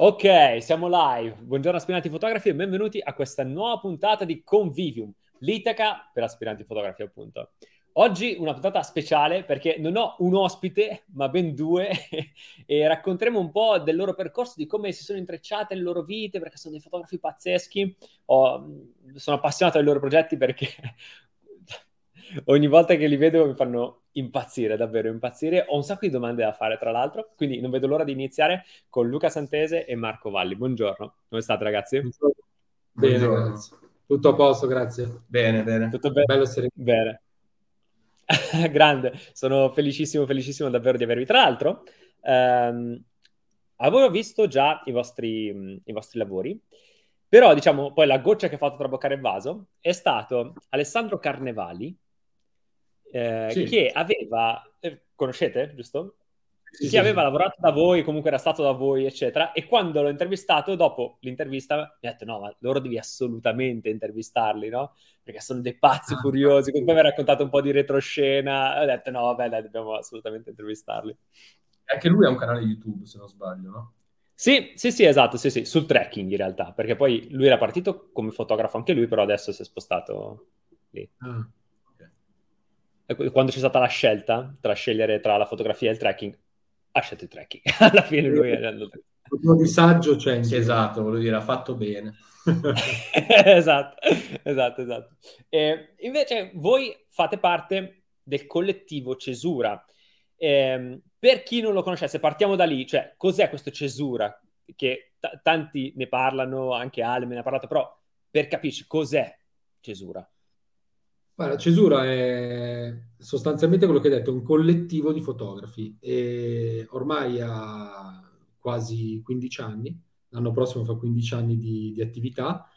Ok, siamo live. Buongiorno aspiranti fotografi e benvenuti a questa nuova puntata di Convivium, l'Itaca per aspiranti fotografi appunto. Oggi una puntata speciale perché non ho un ospite, ma ben due, e racconteremo un po' del loro percorso, di come si sono intrecciate le loro vite, perché sono dei fotografi pazzeschi. Ho, sono appassionato dai loro progetti perché ogni volta che li vedo mi fanno impazzire, davvero impazzire. Ho un sacco di domande da fare, tra l'altro, quindi non vedo l'ora di iniziare con Luca Santese e Marco Valli. Buongiorno, come state ragazzi? Bene, Buongiorno. grazie. Tutto a posto, grazie. Bene, bene. Tutto bene? Bello essere Bene. Grande, sono felicissimo, felicissimo davvero di avervi. Tra l'altro, ehm, avevo visto già i vostri, i vostri lavori, però diciamo poi la goccia che ha fatto traboccare il vaso è stato Alessandro Carnevali, eh, sì. che aveva, eh, conoscete, giusto? Sì, che sì, aveva lavorato da voi, comunque era stato da voi, eccetera. E quando l'ho intervistato, dopo l'intervista, mi ha detto: No, ma loro devi assolutamente intervistarli, no? Perché sono dei pazzi ah, furiosi. Poi mi ha raccontato un po' di retroscena. Ho detto: No, vabbè, dai, dobbiamo assolutamente intervistarli. Anche lui ha un canale YouTube, se non sbaglio, no? Sì, sì, sì, esatto, sì, sì, sul trekking in realtà, perché poi lui era partito come fotografo anche lui, però adesso si è spostato lì. Ah quando c'è stata la scelta tra scegliere tra la fotografia e il tracking, ha scelto il tracking. Alla fine lui è andato... Un po' di saggio c'è. Sì, esatto, voglio dire, ha fatto bene. esatto, esatto, esatto. E invece voi fate parte del collettivo Cesura. Eh, per chi non lo conoscesse, partiamo da lì, cioè cos'è questo Cesura? Che t- tanti ne parlano, anche Ale me ne ha parlato, però per capirci cos'è Cesura? Guarda, Cesura è sostanzialmente quello che hai detto, un collettivo di fotografi e ormai ha quasi 15 anni, l'anno prossimo fa 15 anni di, di attività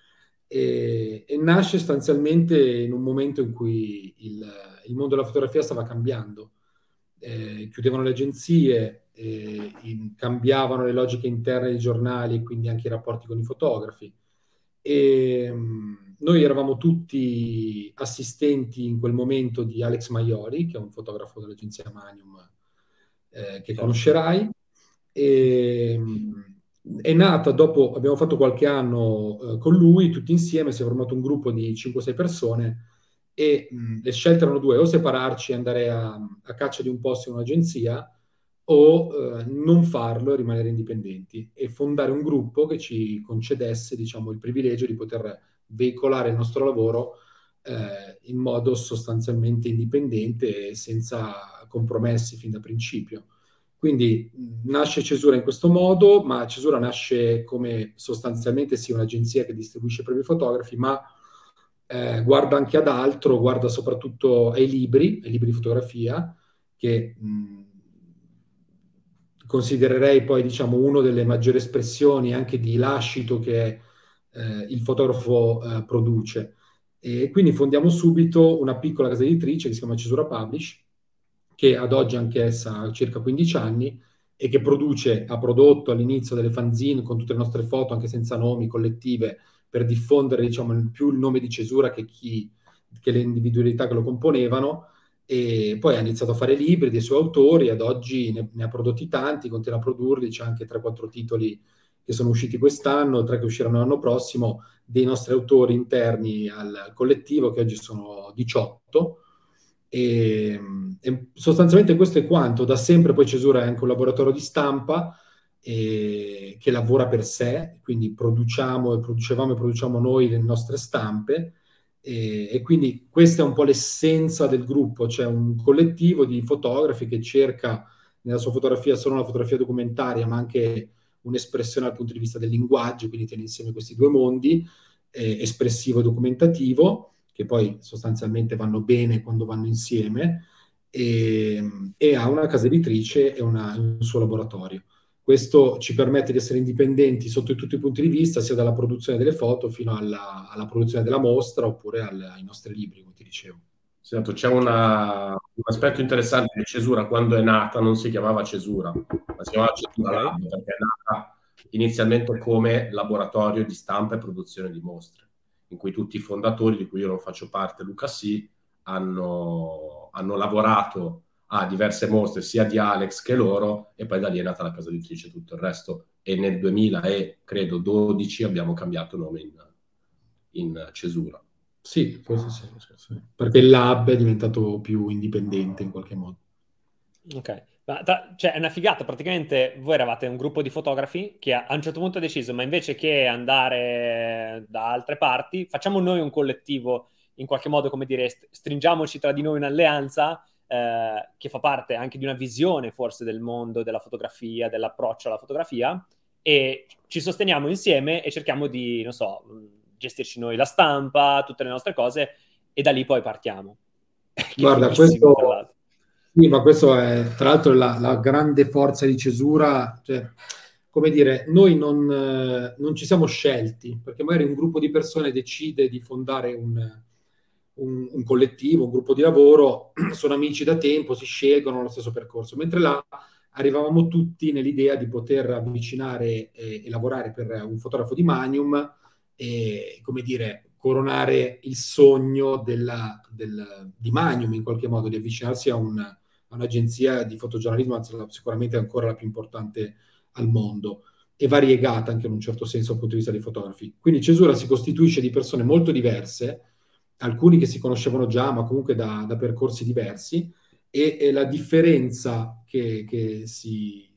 e, e, nasce sostanzialmente in un momento in cui il, il mondo della fotografia stava cambiando. Eh, chiudevano le agenzie, eh, in, cambiavano le logiche interne dei giornali e quindi anche i rapporti con i fotografi. E, noi eravamo tutti assistenti in quel momento di Alex Maiori, che è un fotografo dell'agenzia Manium eh, che conoscerai. E, è nata dopo, abbiamo fatto qualche anno eh, con lui, tutti insieme, si è formato un gruppo di 5-6 persone e mh, le scelte erano due, o separarci e andare a, a caccia di un posto in un'agenzia, o eh, non farlo e rimanere indipendenti e fondare un gruppo che ci concedesse diciamo, il privilegio di poter veicolare il nostro lavoro eh, in modo sostanzialmente indipendente e senza compromessi fin da principio. Quindi nasce Cesura in questo modo, ma Cesura nasce come sostanzialmente sì un'agenzia che distribuisce i propri fotografi, ma eh, guarda anche ad altro, guarda soprattutto ai libri, ai libri di fotografia, che mh, considererei poi diciamo una delle maggiori espressioni anche di lascito che eh, il fotografo eh, produce. E quindi fondiamo subito una piccola casa editrice che si chiama Cesura Publish, che ad oggi anche essa ha circa 15 anni e che produce, ha prodotto all'inizio delle fanzine con tutte le nostre foto, anche senza nomi, collettive, per diffondere diciamo, più il nome di Cesura che, chi, che le individualità che lo componevano e poi ha iniziato a fare libri dei suoi autori, ad oggi ne, ne ha prodotti tanti, continua a produrli, c'è anche 3-4 titoli che sono usciti quest'anno, tre che usciranno l'anno prossimo, dei nostri autori interni al collettivo, che oggi sono 18. E, e sostanzialmente questo è quanto. Da sempre poi Cesura è anche un laboratorio di stampa e, che lavora per sé, quindi produciamo e producevamo e produciamo noi le nostre stampe. E, e, quindi questa è un po' l'essenza del gruppo, c'è un collettivo di fotografi che cerca nella sua fotografia solo una fotografia documentaria, ma anche un'espressione dal punto di vista del linguaggio, quindi tiene insieme questi due mondi, eh, espressivo e documentativo, che poi sostanzialmente vanno bene quando vanno insieme, e, e ha una casa editrice e una, un suo laboratorio. Questo ci permette di essere indipendenti sotto tutti i punti di vista, sia dalla produzione delle foto fino alla, alla produzione della mostra oppure al, ai nostri libri, come ti dicevo. Esatto, c'è una, un aspetto interessante che Cesura quando è nata non si chiamava Cesura, ma si chiamava Cesura Lab perché è nata inizialmente come laboratorio di stampa e produzione di mostre, in cui tutti i fondatori, di cui io non faccio parte, Luca Sì, hanno, hanno lavorato a diverse mostre sia di Alex che loro e poi da lì è nata la casa editrice e tutto il resto e nel 2012 abbiamo cambiato nome in, in Cesura. Sì, forse sì, sì, perché il lab è diventato più indipendente in qualche modo. Ok, ma tra, cioè è una figata, praticamente voi eravate un gruppo di fotografi che a, a un certo punto ha deciso, ma invece che andare da altre parti, facciamo noi un collettivo, in qualche modo, come dire, stringiamoci tra di noi un'alleanza eh, che fa parte anche di una visione forse del mondo della fotografia, dell'approccio alla fotografia, e ci sosteniamo insieme e cerchiamo di, non so, gestirci noi la stampa, tutte le nostre cose, e da lì poi partiamo. Guarda, questo, sì, ma questo è tra l'altro la, la grande forza di Cesura, cioè, come dire, noi non, eh, non, ci siamo scelti, perché magari un gruppo di persone decide di fondare un, un, un, collettivo, un gruppo di lavoro, sono amici da tempo, si scelgono lo stesso percorso, mentre là arrivavamo tutti nell'idea di poter avvicinare e, e lavorare per un fotografo di Magnum e, come dire, coronare il sogno della, del, di Magnum in qualche modo, di avvicinarsi a, un, a un'agenzia di fotogiornalismo, anzi sicuramente ancora la più importante al mondo e variegata anche in un certo senso dal punto di vista dei fotografi. Quindi Cesura si costituisce di persone molto diverse, alcuni che si conoscevano già, ma comunque da, da percorsi diversi, e, e la differenza che, che, si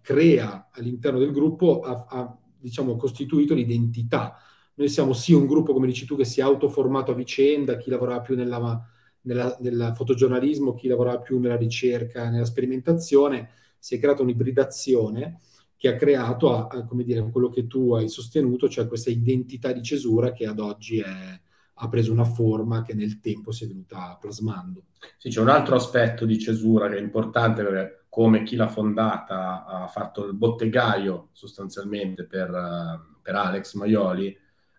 crea all'interno del gruppo ha, ha diciamo, costituito l'identità. Noi siamo sì un gruppo, come dici tu, che si è autoformato a vicenda, chi lavorava più nella, nella, nel fotogiornalismo, chi lavorava più nella ricerca, nella sperimentazione, si è creata un'ibridazione che ha creato, a, a, come dire, quello che tu hai sostenuto, cioè questa identità di cesura che ad oggi è, ha preso una forma che nel tempo si è venuta plasmando. Sì, c'è un altro aspetto di cesura che è importante perché come chi l'ha fondata ha fatto il bottegaio sostanzialmente per, per Alex Maioli,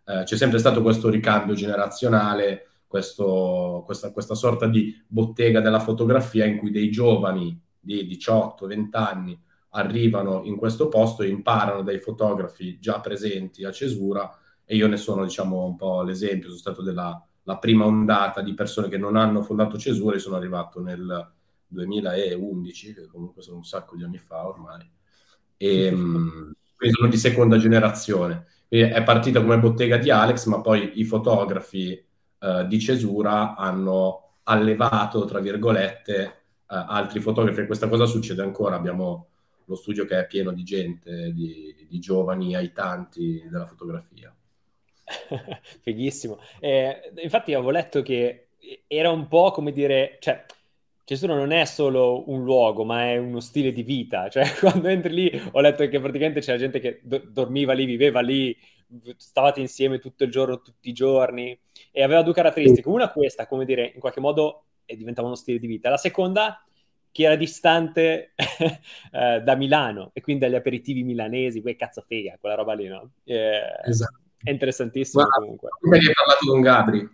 eh, c'è sempre stato questo ricambio generazionale, questo, questa, questa sorta di bottega della fotografia in cui dei giovani di 18-20 anni arrivano in questo posto e imparano dai fotografi già presenti a cesura. E io ne sono diciamo un po' l'esempio, sono stato della prima ondata di persone che non hanno fondato Cesura e sono arrivato nel 2011, che comunque sono un sacco di anni fa ormai, e ehm, quindi sono di seconda generazione. È partita come bottega di Alex, ma poi i fotografi eh, di Cesura hanno allevato, tra virgolette, eh, altri fotografi questa cosa succede ancora, abbiamo lo studio che è pieno di gente, di, di giovani aitanti della fotografia. Fighissimo. Eh, infatti avevo letto che era un po' come dire, cioè, Gesù non è solo un luogo, ma è uno stile di vita. Cioè, quando entri lì, ho letto che praticamente c'era gente che do- dormiva lì, viveva lì, stavate insieme tutto il giorno, tutti i giorni, e aveva due caratteristiche. Una questa, come dire, in qualche modo diventava uno stile di vita. La seconda, che era distante eh, da Milano, e quindi dagli aperitivi milanesi, quei cazzo fega, quella roba lì, no? Eh, esatto. È interessantissimo Guarda, comunque. Come hai parlato con Gabri?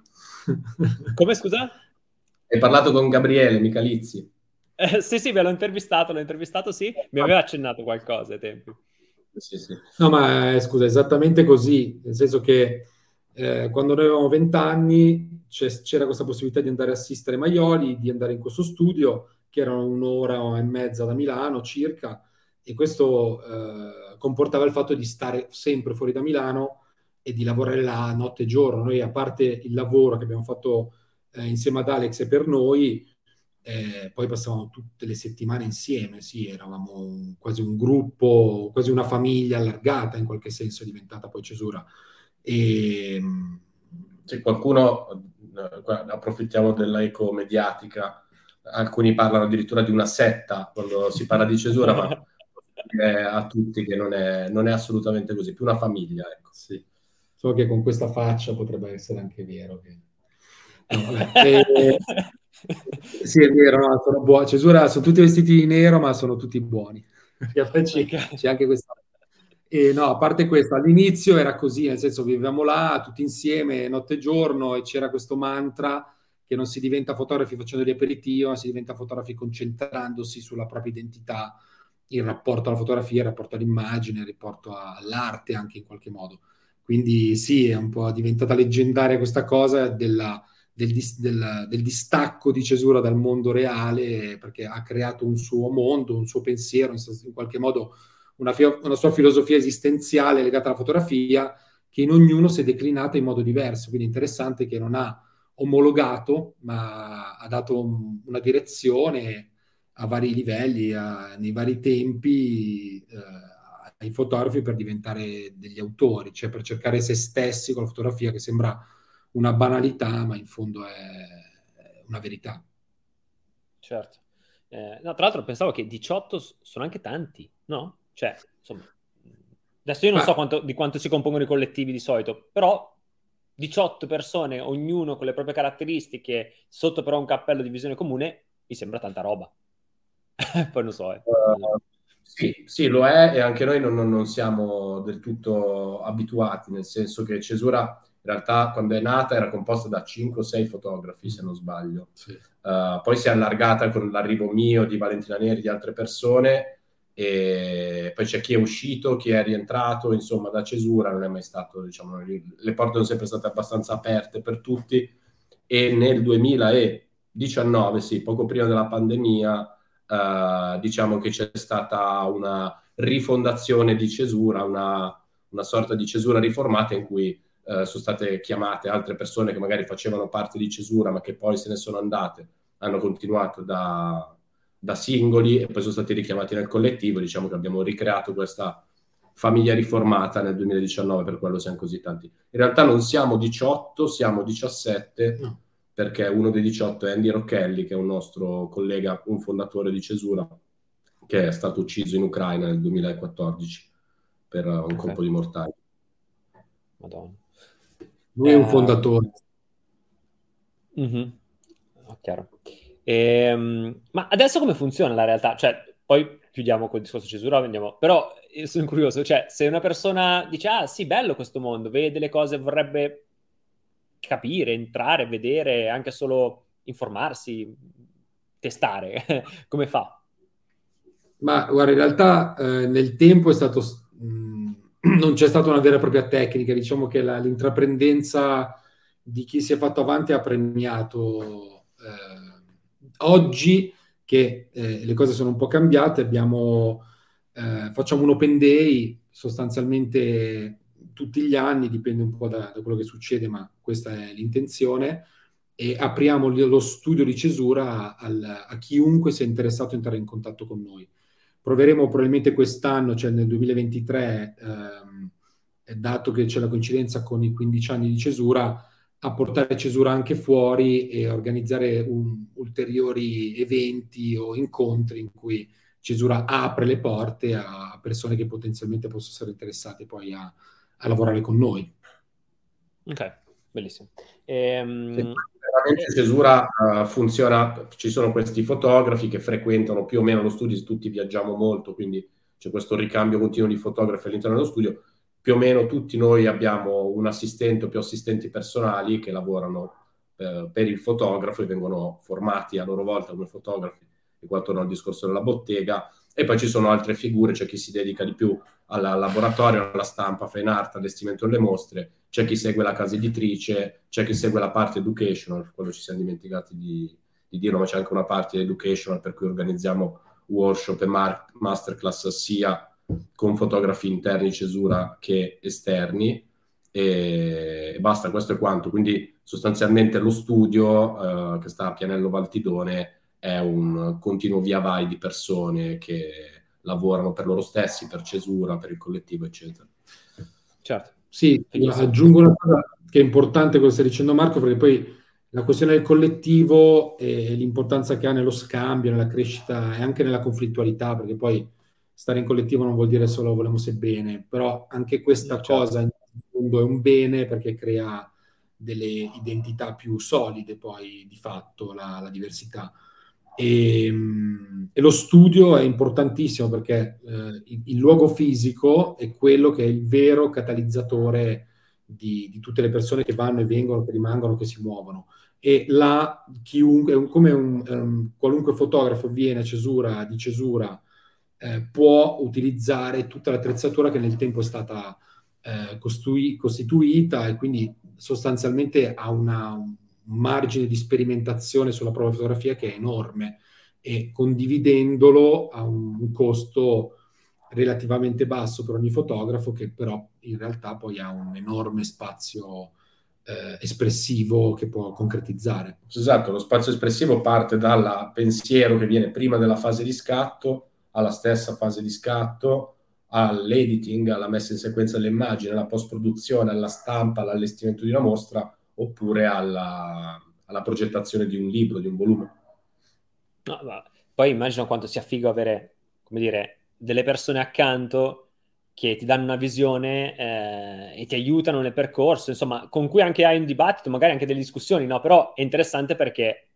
Come scusa? Hai parlato con Gabriele Michalizzi. Eh, sì, sì, ve l'ho intervistato, l'ho intervistato, sì, mi aveva accennato qualcosa ai tempi. Sì, sì. No, ma eh, scusa, esattamente così, nel senso che eh, quando noi avevamo vent'anni c'era questa possibilità di andare a assistere Maioli, di andare in questo studio, che erano un'ora e mezza da Milano circa, e questo eh, comportava il fatto di stare sempre fuori da Milano e di lavorare là notte e giorno. Noi, a parte il lavoro che abbiamo fatto eh, insieme ad Alex e per noi, eh, poi passavamo tutte le settimane insieme, sì, eravamo un, quasi un gruppo, quasi una famiglia allargata in qualche senso, è diventata poi Cesura. E, Se qualcuno, eh, approfittiamo dell'eco mediatica, alcuni parlano addirittura di una setta quando si parla di Cesura, ma a tutti che non è, non è assolutamente così, più una famiglia. Ecco. Sì. So che con questa faccia potrebbe essere anche vero. Che... Eh, sì, è vero, no, sono buoni. Cesura sono tutti vestiti di nero, ma sono tutti buoni. C'è, c'è anche questa. E no, a parte questo, all'inizio era così, nel senso vivevamo là tutti insieme, notte e giorno, e c'era questo mantra che non si diventa fotografi facendo gli aperitivo, ma si diventa fotografi concentrandosi sulla propria identità, il rapporto alla fotografia, il rapporto all'immagine, il rapporto all'arte anche in qualche modo. Quindi sì, è un po' diventata leggendaria questa cosa della, del, dis, del, del, distacco di Cesura dal mondo reale, perché ha creato un suo mondo, un suo pensiero, in qualche modo una, una sua filosofia esistenziale legata alla fotografia, che in ognuno si è declinata in modo diverso. Quindi interessante che non ha omologato, ma ha dato un, una direzione a vari livelli, a, nei vari tempi, eh, ai fotografi per diventare degli autori, cioè per cercare se stessi con la fotografia che sembra una banalità, ma in fondo è una verità. Certo. Eh, no, tra l'altro pensavo che 18 sono anche tanti, no? Cioè, insomma, adesso io non ma... so quanto, di quanto si compongono i collettivi di solito, però 18 persone, ognuno con le proprie caratteristiche, sotto però un cappello di visione comune, mi sembra tanta roba. Poi non so. Eh. Uh, sì, sì, lo è e anche noi non, non, siamo del tutto abituati, nel senso che Cesura realtà quando è nata era composta da 5 o 6 fotografi, se non sbaglio. Sì. Uh, poi si è allargata con l'arrivo mio, di Valentina Neri, di altre persone, e poi c'è chi è uscito, chi è rientrato, insomma, da cesura, non è mai stato, diciamo, le porte sono sempre state abbastanza aperte per tutti, e nel 2019, sì, poco prima della pandemia, uh, diciamo che c'è stata una rifondazione di cesura, una, una sorta di cesura riformata in cui eh, sono state chiamate altre persone che magari facevano parte di Cesura ma che poi se ne sono andate, hanno continuato da, da singoli e poi sono stati richiamati nel collettivo. Diciamo che abbiamo ricreato questa famiglia riformata nel 2019, per quello siamo così tanti. In realtà non siamo 18, siamo 17, no. perché uno dei 18 è Andy Rocchelli, che è un nostro collega, un fondatore di Cesura, che è stato ucciso in Ucraina nel 2014 per un okay. colpo di mortaio. Madonna. Lui è un eh, fondatore. Mm-hmm. Oh, chiaro. Ehm, ma adesso come funziona la realtà? Cioè, poi chiudiamo col discorso cesura, andiamo. Però sono curioso, cioè, se una persona dice, ah sì, bello questo mondo, vede le cose, vorrebbe capire, entrare, vedere, anche solo informarsi, testare, come fa? Ma guarda, in realtà eh, nel tempo è stato non c'è stata una vera e propria tecnica, diciamo che la, l'intraprendenza di chi si è fatto avanti ha premiato. Eh, oggi che eh, le cose sono un po' cambiate, abbiamo, eh, facciamo un open day sostanzialmente tutti gli anni, dipende un po' da, da, quello che succede, ma questa è l'intenzione, e apriamo lo studio di cesura al, a chiunque sia interessato a entrare in contatto con noi proveremo probabilmente quest'anno, cioè nel 2023, ehm, dato che c'è la coincidenza con i 15 anni di cesura, a portare cesura anche fuori e organizzare un, ulteriori eventi o incontri in cui cesura apre le porte a persone che potenzialmente possono essere interessate poi a, a lavorare con noi. Ok, bellissimo. Ehm... Sì veramente Cesura uh, funziona, ci sono questi fotografi che frequentano più o meno lo studio, tutti viaggiamo molto, quindi c'è questo ricambio continuo di fotografi all'interno dello studio. Più o meno tutti noi abbiamo un assistente o più assistenti personali che lavorano eh, per il fotografo e vengono formati a loro volta come fotografi, e qua torno al discorso della bottega, e poi ci sono altre figure, c'è chi si dedica di più al laboratorio, alla stampa, fine art, allestimento delle mostre, c'è chi segue la casa editrice, c'è chi segue la parte educational, quello ci siamo dimenticati di, di dirlo, ma c'è anche una parte educational per cui organizziamo workshop e mar- masterclass sia con fotografi interni cesura che esterni e, basta, questo è quanto. Quindi sostanzialmente lo studio eh, che sta a Pianello Valtidone è un continuo via vai di persone che lavorano per loro stessi, per cesura, per il collettivo, eccetera. Certo. Sì, aggiungo una cosa che è importante quello che stai dicendo Marco, perché poi la questione del collettivo e l'importanza che ha nello scambio, nella crescita e anche nella conflittualità, perché poi stare in collettivo non vuol dire solo volemo se bene, però anche questa certo. cosa in fondo è un bene perché crea delle identità più solide poi di fatto la, la diversità. E, ehm, e, lo studio è importantissimo perché eh, il, il, luogo fisico è quello che è il vero catalizzatore di, di, tutte le persone che vanno e vengono, che rimangono, che si muovono. E là, chiunque, come un, um, qualunque fotografo viene a cesura, di cesura, eh, può utilizzare tutta l'attrezzatura che nel tempo è stata eh, costui- costituita e quindi sostanzialmente ha una, margine di sperimentazione sulla propria fotografia che è enorme e condividendolo a un costo relativamente basso per ogni fotografo che però in realtà poi ha un enorme spazio eh, espressivo che può concretizzare. Esatto, lo spazio espressivo parte dal pensiero che viene prima della fase di scatto alla stessa fase di scatto all'editing, alla messa in sequenza dell'immagine, alla post-produzione, alla stampa, all'allestimento di una mostra oppure alla, alla progettazione di un libro, di un volume. No, poi immagino quanto sia figo avere, come dire, delle persone accanto che ti danno una visione eh, e ti aiutano nel percorso, insomma, con cui anche hai un dibattito, magari anche delle discussioni, no? Però è interessante perché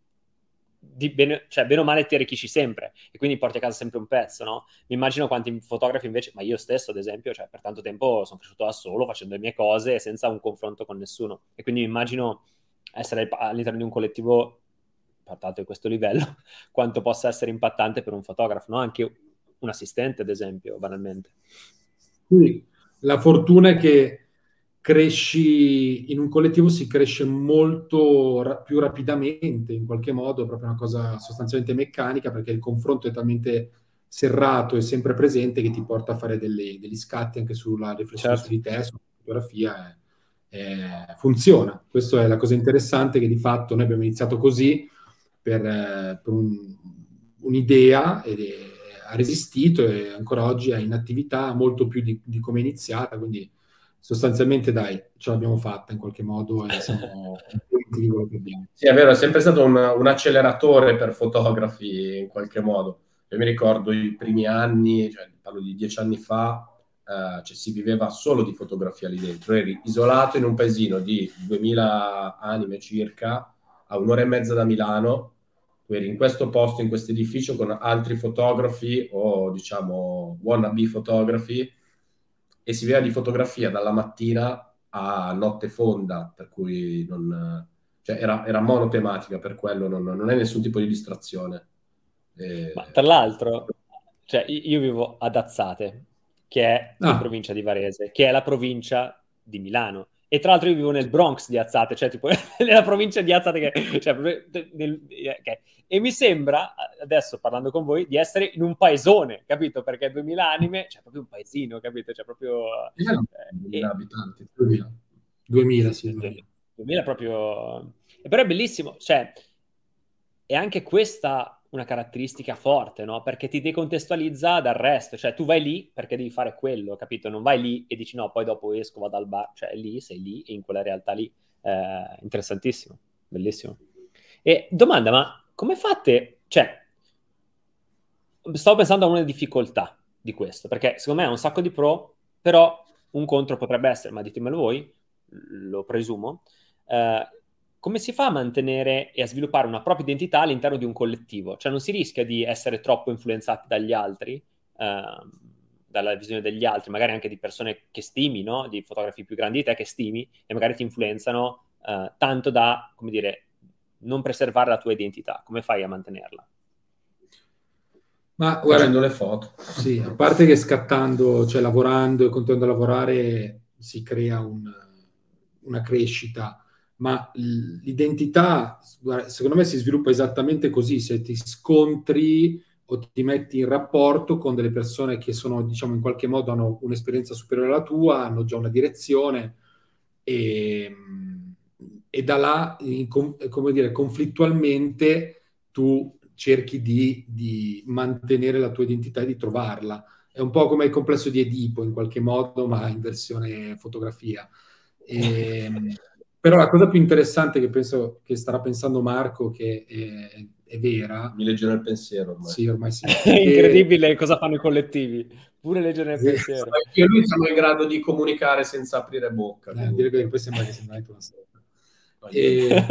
bene, cioè, bene o male ti arricchisci sempre e quindi porti a casa sempre un pezzo, no? Mi immagino quanti fotografi invece, ma io stesso ad esempio, cioè, per tanto tempo sono cresciuto da solo facendo le mie cose senza un confronto con nessuno e quindi mi immagino essere all'interno di un collettivo portato a questo livello, quanto possa essere impattante per un fotografo, no? Anche un assistente ad esempio, banalmente. Sì, la fortuna è che cresci in un collettivo si cresce molto ra- più rapidamente in qualche modo, è proprio una cosa sostanzialmente meccanica perché il confronto è talmente serrato e sempre presente che ti porta a fare delle, degli scatti anche sulla riflessione certo. su di te, sulla fotografia. Eh, eh, funziona. Questa è la cosa interessante che di fatto noi abbiamo iniziato così per, eh, per un, un'idea ed è, ha resistito e ancora oggi è in attività molto più di, di come è iniziata, quindi sostanzialmente dai, ce l'abbiamo fatta in qualche modo e siamo contenti di quello che abbiamo. Sì, è vero, è sempre stato un, un, acceleratore per fotografi in qualche modo. Io mi ricordo i primi anni, cioè parlo di dieci anni fa, eh, cioè, si viveva solo di fotografia lì dentro. Eri isolato in un paesino di 2000 anime circa, a un'ora e mezza da Milano, tu eri in questo posto, in questo edificio con altri fotografi o diciamo wannabe fotografi e si vedeva di fotografia dalla mattina a notte fonda, per cui non, cioè era, era monotematica per quello, non, non è nessun tipo di distrazione. E... Ma tra l'altro, cioè, io vivo ad Azzate, che è ah. in provincia di Varese, che è la provincia di Milano. E tra l'altro io vivo nel Bronx di Azzate, cioè tipo nella provincia di Azzate. Che, cioè, nel, okay. E mi sembra, adesso parlando con voi, di essere in un paesone, capito? Perché 2000 anime, cioè proprio un paesino, capito? Cioè proprio... Eh, 2000 abitanti, 2000. 2000, sì. 2000, 2000 proprio... E però è bellissimo, cioè, è anche questa una caratteristica forte, no? Perché ti decontestualizza dal resto, cioè tu vai lì perché devi fare quello, capito? Non vai lì e dici no, poi dopo esco, vado al bar, cioè lì, sei lì e in quella realtà lì. Eh, interessantissimo, bellissimo. E domanda, ma come fate? Cioè, stavo pensando a una difficoltà di questo, perché secondo me è un sacco di pro, però un contro potrebbe essere, ma ditemelo voi, lo presumo, eh, come si fa a mantenere e a sviluppare una propria identità all'interno di un collettivo? Cioè non si rischia di essere troppo influenzati dagli altri, eh, dalla visione degli altri, magari anche di persone che stimi, no? di fotografi più grandi di te che stimi e magari ti influenzano eh, tanto da, come dire, non preservare la tua identità. Come fai a mantenerla? Ma guardando le foto. Sì, a parte che scattando, cioè lavorando e continuando a lavorare, si crea un, una crescita ma l'identità, secondo me, si sviluppa esattamente così, se ti scontri o ti metti in rapporto con delle persone che sono, diciamo, in qualche modo hanno un'esperienza superiore alla tua, hanno già una direzione e, e da là, come dire, conflittualmente tu cerchi di, di mantenere la tua identità e di trovarla. È un po' come il complesso di Edipo in qualche modo, ma in versione fotografia. E, però la cosa più interessante che penso che starà pensando Marco, che è, è vera. Mi legge nel pensiero ormai. Sì, ormai sì. è incredibile cosa fanno i collettivi. Pure leggere nel sì. pensiero. Io e lui siamo in grado di comunicare senza aprire bocca. Eh, dire che poi sembra che sembra una sera. E...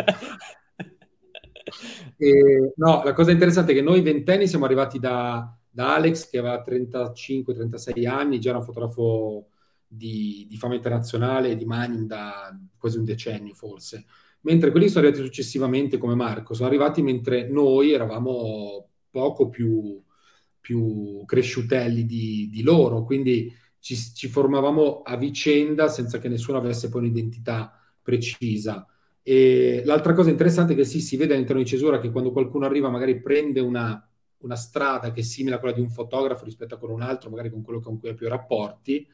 e, no, la cosa interessante è che noi ventenni siamo arrivati da, da Alex che aveva 35-36 anni, già era un fotografo di, di fama internazionale, di mining da quasi un decennio forse, mentre quelli che sono arrivati successivamente come Marco sono arrivati mentre noi eravamo poco più, più cresciutelli di, di loro, quindi ci, ci, formavamo a vicenda senza che nessuno avesse poi un'identità precisa. E l'altra cosa interessante è che sì, si vede all'interno di Cesura che quando qualcuno arriva magari prende una, una strada che è simile a quella di un fotografo rispetto a con un altro, magari con quello con cui ha più rapporti,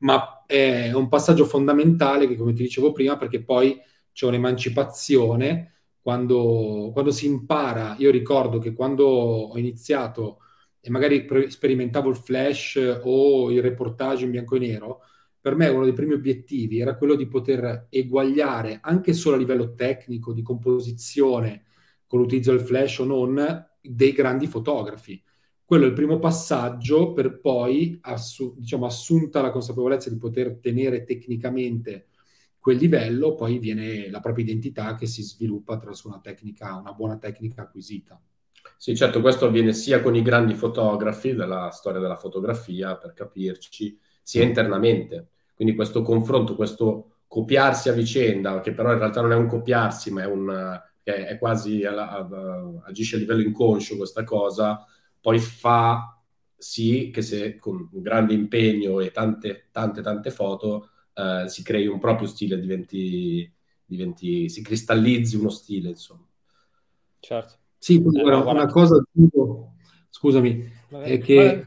ma è un passaggio fondamentale che, come ti dicevo prima, perché poi c'è un'emancipazione quando, quando si impara. Io ricordo che quando ho iniziato e magari pre- sperimentavo il flash o il reportage in bianco e nero, per me uno dei primi obiettivi era quello di poter eguagliare anche solo a livello tecnico, di composizione, con l'utilizzo del flash o non, dei grandi fotografi. Quello è il primo passaggio per poi, assu- diciamo, assunta la consapevolezza di poter tenere tecnicamente quel livello, poi viene la propria identità che si sviluppa attraverso una tecnica, una buona tecnica acquisita. Sì, certo, questo avviene sia con i grandi fotografi della storia della fotografia, per capirci, sia internamente. Quindi questo confronto, questo copiarsi a vicenda, che però in realtà non è un copiarsi, ma è un è quasi agisce a livello inconscio questa cosa, poi fa sì che se con un grande impegno e tante tante tante foto eh, si crei un proprio stile, diventi, diventi, si cristallizzi uno stile, insomma. Certo. Sì, eh, una, una cosa, scusami, Vabbè, è che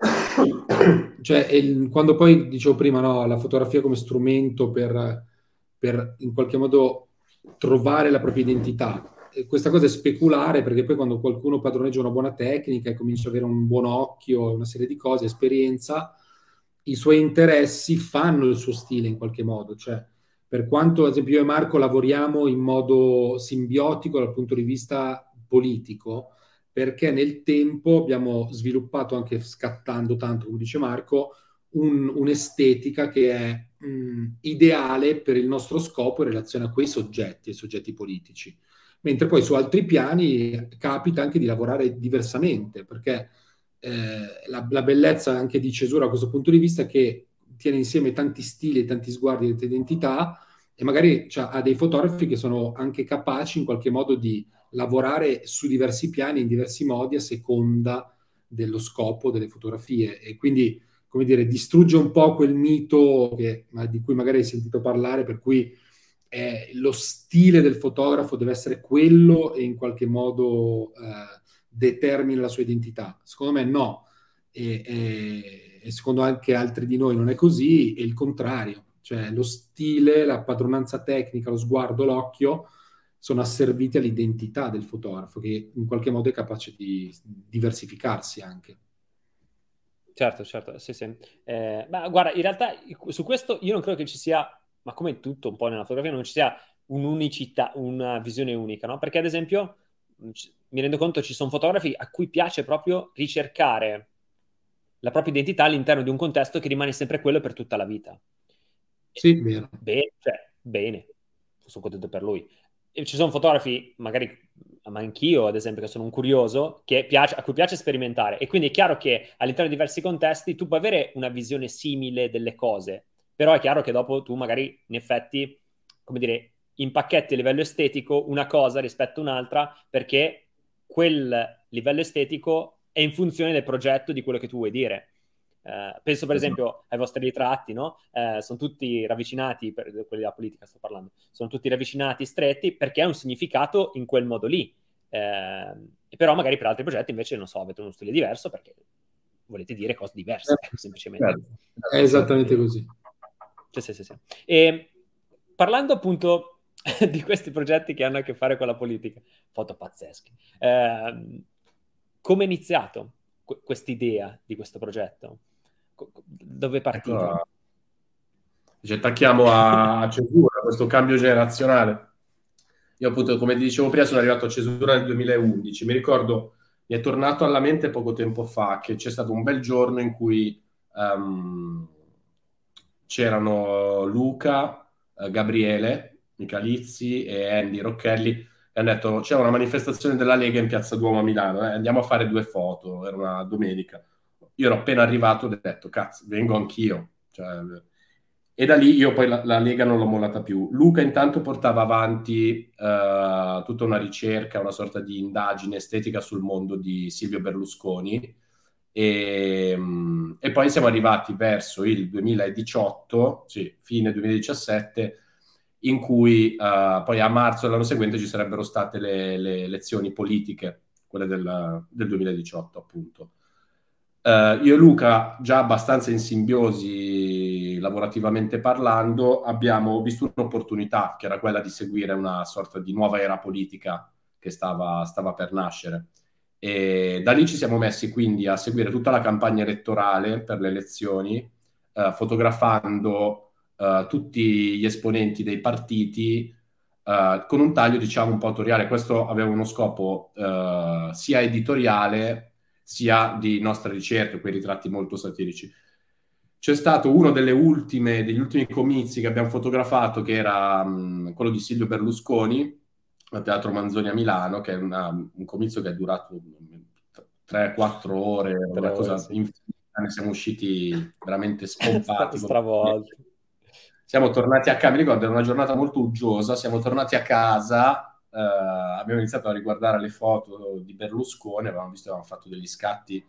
cioè, il, quando poi dicevo prima, no, la fotografia come strumento per, per in qualche modo trovare la propria identità. E questa cosa è speculare perché poi quando qualcuno padroneggia una buona tecnica e comincia ad avere un buon occhio, una serie di cose, esperienza, i suoi interessi fanno il suo stile in qualche modo. Cioè, per quanto, ad esempio, io e Marco lavoriamo in modo simbiotico dal punto di vista politico, perché nel tempo abbiamo sviluppato, anche scattando tanto, come dice Marco, un, un'estetica che è mh, ideale per il nostro scopo in relazione a quei soggetti, ai soggetti politici. Mentre poi su altri piani capita anche di lavorare diversamente, perché eh, la, la, bellezza anche di Cesura a questo punto di vista è che tiene insieme tanti stili, tanti sguardi, tante identità e magari cioè, ha dei fotografi che sono anche capaci in qualche modo di lavorare su diversi piani, in diversi modi, a seconda dello scopo delle fotografie. E quindi come dire, distrugge un po' quel mito che, di cui magari hai sentito parlare, per cui eh, lo stile del fotografo deve essere quello e in qualche modo eh, determina la sua identità. Secondo me no, e, e, e, secondo anche altri di noi non è così, è il contrario, cioè lo stile, la padronanza tecnica, lo sguardo, l'occhio sono asserviti all'identità del fotografo che in qualche modo è capace di diversificarsi anche. Certo, certo, sì, sì. Eh, ma guarda, in realtà su questo io non credo che ci sia, ma come tutto un po' nella fotografia, non ci sia un'unicità, una visione unica, no? Perché ad esempio mi rendo conto ci sono fotografi a cui piace proprio ricercare la propria identità all'interno di un contesto che rimane sempre quello per tutta la vita. Sì, vero. Bene, cioè, bene, sono contento per lui. E ci sono fotografi, magari ma anch'io, ad esempio, che sono un curioso, piace, a cui piace sperimentare. E quindi è chiaro che all'interno di diversi contesti tu puoi avere una visione simile delle cose, però è chiaro che dopo tu magari, in effetti, come dire, impacchetti a livello estetico una cosa rispetto a un'altra, perché quel livello estetico è in funzione del progetto di quello che tu vuoi dire. Uh, penso per esempio ai vostri ritratti, no? Uh, sono tutti ravvicinati, per quelli della politica sto parlando, sono tutti ravvicinati, stretti, perché ha un significato in quel modo lì. Uh, però magari per altri progetti invece, non so, avete uno stile diverso perché volete dire cose diverse, eh, semplicemente. Certo. È esattamente così. Sì, sì, sì, sì. E parlando appunto di questi progetti che hanno a che fare con la politica, foto pazzesche, ehm, come è iniziato quest'idea di questo progetto? dove è partito? Ecco, ci attacchiamo a, Cesura, a questo cambio generazionale. Io appunto, come dicevo prima, sono arrivato a Cesura nel 2011. Mi ricordo, mi è tornato alla mente poco tempo fa che c'è stato un bel giorno in cui um, c'erano Luca, uh, Gabriele, Michalizzi e Andy Rocchelli e hanno detto c'è una manifestazione della Lega in Piazza Duomo a Milano, eh, andiamo a fare due foto, era una domenica io ero appena arrivato e ho detto, cazzo, vengo anch'io. Cioè, e da lì io poi la, la, Lega non l'ho mollata più. Luca intanto portava avanti uh, tutta una ricerca, una sorta di indagine estetica sul mondo di Silvio Berlusconi e, um, e poi siamo arrivati verso il 2018, sì, fine 2017, in cui uh, poi a marzo dell'anno seguente ci sarebbero state le, le elezioni politiche, quelle del, del 2018 appunto. Uh, io e Luca, già abbastanza in simbiosi lavorativamente parlando, abbiamo visto un'opportunità che era quella di seguire una sorta di nuova era politica che stava, stava per nascere. E da lì ci siamo messi quindi a seguire tutta la campagna elettorale per le elezioni, uh, fotografando uh, tutti gli esponenti dei partiti uh, con un taglio diciamo un po' autoriale. Questo aveva uno scopo uh, sia editoriale sia di nostra ricerca, quei ritratti molto satirici. C'è stato uno ultime, degli ultimi comizi che abbiamo fotografato, che era um, quello di Silvio Berlusconi, al Teatro Manzoni a Milano, che è una, un comizio che è durato 3-4 ore, una cosa infinita, ne siamo usciti veramente spompati. Stravolti. Siamo tornati a casa, mi ricordo era una giornata molto uggiosa, siamo tornati a casa, eh, abbiamo iniziato a riguardare le foto di Berlusconi, avevamo visto, avevamo fatto degli scatti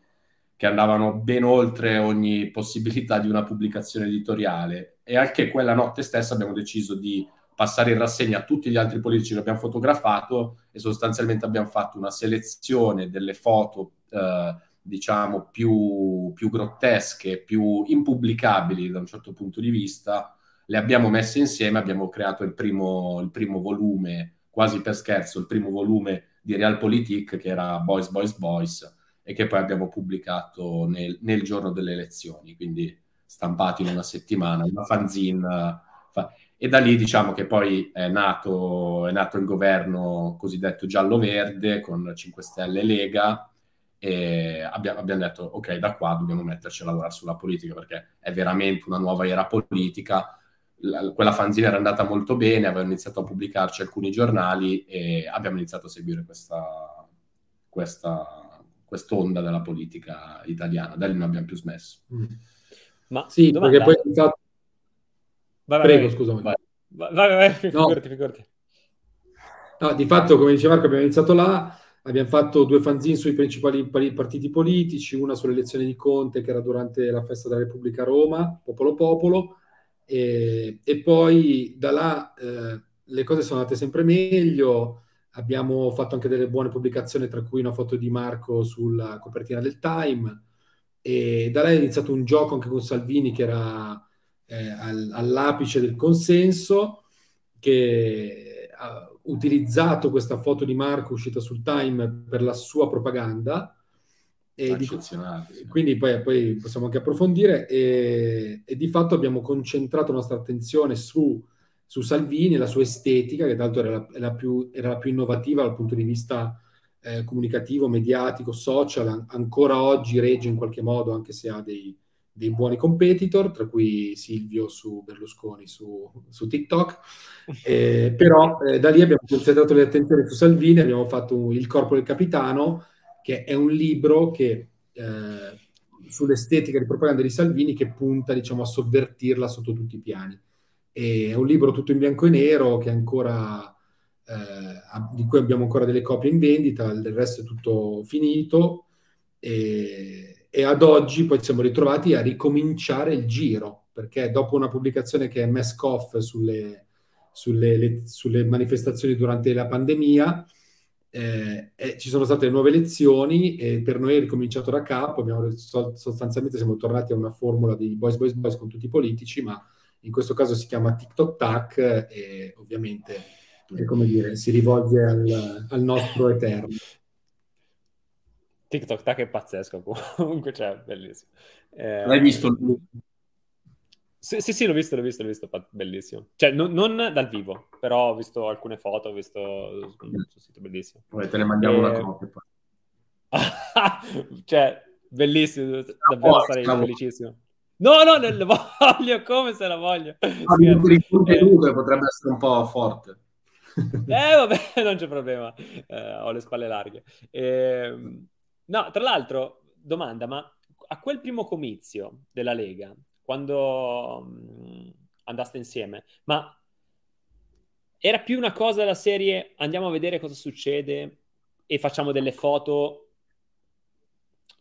che andavano ben oltre ogni possibilità di una pubblicazione editoriale. E anche quella notte stessa abbiamo deciso di passare in rassegna tutti gli altri politici che abbiamo fotografato e sostanzialmente abbiamo fatto una selezione delle foto eh, diciamo più, più grottesche, più impubblicabili da un certo punto di vista le abbiamo messe insieme, abbiamo creato il primo, il primo volume, quasi per scherzo, il primo volume di Realpolitik che era Boys, Boys, Boys e che poi abbiamo pubblicato nel, nel giorno delle elezioni, quindi stampato in una settimana, una fanzine. Fa... E da lì diciamo che poi è nato, è nato il governo cosiddetto giallo-verde con 5 Stelle e Lega e abbiamo, abbiamo, detto ok da qua dobbiamo metterci a lavorare sulla politica perché è veramente una nuova era politica la, quella fanzina era andata molto bene, avevano iniziato a pubblicarci alcuni giornali e abbiamo iniziato a seguire questa, questa, quest'onda della politica italiana. Da lì non abbiamo più smesso. Mm. Ma sì, domanda... perché poi... Vai, Prego, vai, scusami. Vai, vai, vai, figurati, no. figurati. No, di fatto, come diceva Marco, abbiamo iniziato là, abbiamo fatto due fanzine sui principali partiti politici, una sulle elezioni di Conte, che era durante la festa della Repubblica a Roma, Popolo Popolo, e, e poi da là eh, le cose sono andate sempre meglio. Abbiamo fatto anche delle buone pubblicazioni, tra cui una foto di Marco sulla copertina del Time. E da là è iniziato un gioco anche con Salvini che era eh, al, all'apice del consenso, che ha utilizzato questa foto di Marco uscita sul Time per la sua propaganda. E di, quindi poi, poi, possiamo anche approfondire. E, e, di fatto abbiamo concentrato la nostra attenzione su, su Salvini, la sua estetica, che l'altro era la, era più, era la più innovativa dal punto di vista eh, comunicativo, mediatico, social, ancora oggi regge in qualche modo, anche se ha dei, dei buoni competitor, tra cui Silvio su Berlusconi su, su TikTok, eh, però eh, da lì abbiamo concentrato le attenzioni su Salvini, abbiamo fatto il corpo del capitano, che è un libro che, eh, sull'estetica di propaganda di Salvini che punta diciamo, a sovvertirla sotto tutti i piani. E è un libro tutto in bianco e nero che ancora, eh, di cui abbiamo ancora delle copie in vendita, il resto è tutto finito e, e ad oggi poi ci siamo ritrovati a ricominciare il giro perché dopo una pubblicazione che è Mask Off sulle, sulle, le, sulle manifestazioni durante la pandemia, eh, eh, ci sono state nuove elezioni e per noi è ricominciato da capo, abbiamo, sostanzialmente siamo tornati a una formula di boys, boys, boys con tutti i politici, ma in questo caso si chiama TikTok Tac e ovviamente come dire, si rivolge al, al nostro eterno. TikTok Tac è pazzesco comunque, cioè, bellissimo. Eh, L'hai visto? Sì, sì, sì, l'ho visto, l'ho visto, l'ho visto, bellissimo. Cioè, non, non dal vivo, però ho visto alcune foto, ho visto sul sito, bellissimo. Poi te ne mandiamo e... una eh, copia. cioè, bellissimo, davvero oh, sarei stavo... felicissimo. No, no, le voglio, come se la voglio. Ah, il contenuto eh, potrebbe essere un po' forte. Eh, vabbè, non c'è problema, eh, ho le spalle larghe. Eh, no, tra l'altro, domanda, ma a quel primo comizio della Lega, quando mm, andaste insieme, ma era più una cosa della serie andiamo a vedere cosa succede e facciamo delle foto,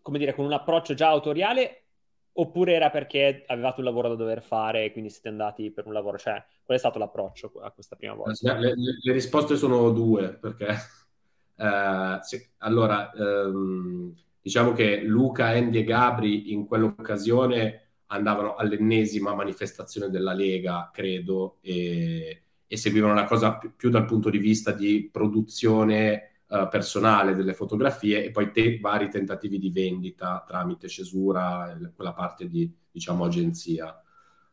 come dire, con un approccio già autoriale oppure era perché avevate un lavoro da dover fare e quindi siete andati per un lavoro? Cioè, qual è stato l'approccio a questa prima volta? Le, le, le risposte sono due, perché eh, sì, allora ehm, diciamo che Luca, Andy e Gabri in quell'occasione andavano all'ennesima manifestazione della Lega, credo, e, e seguivano la cosa più, più, dal punto di vista di produzione uh, personale delle fotografie e poi te- vari tentativi di vendita tramite cesura, quella parte di, diciamo, agenzia.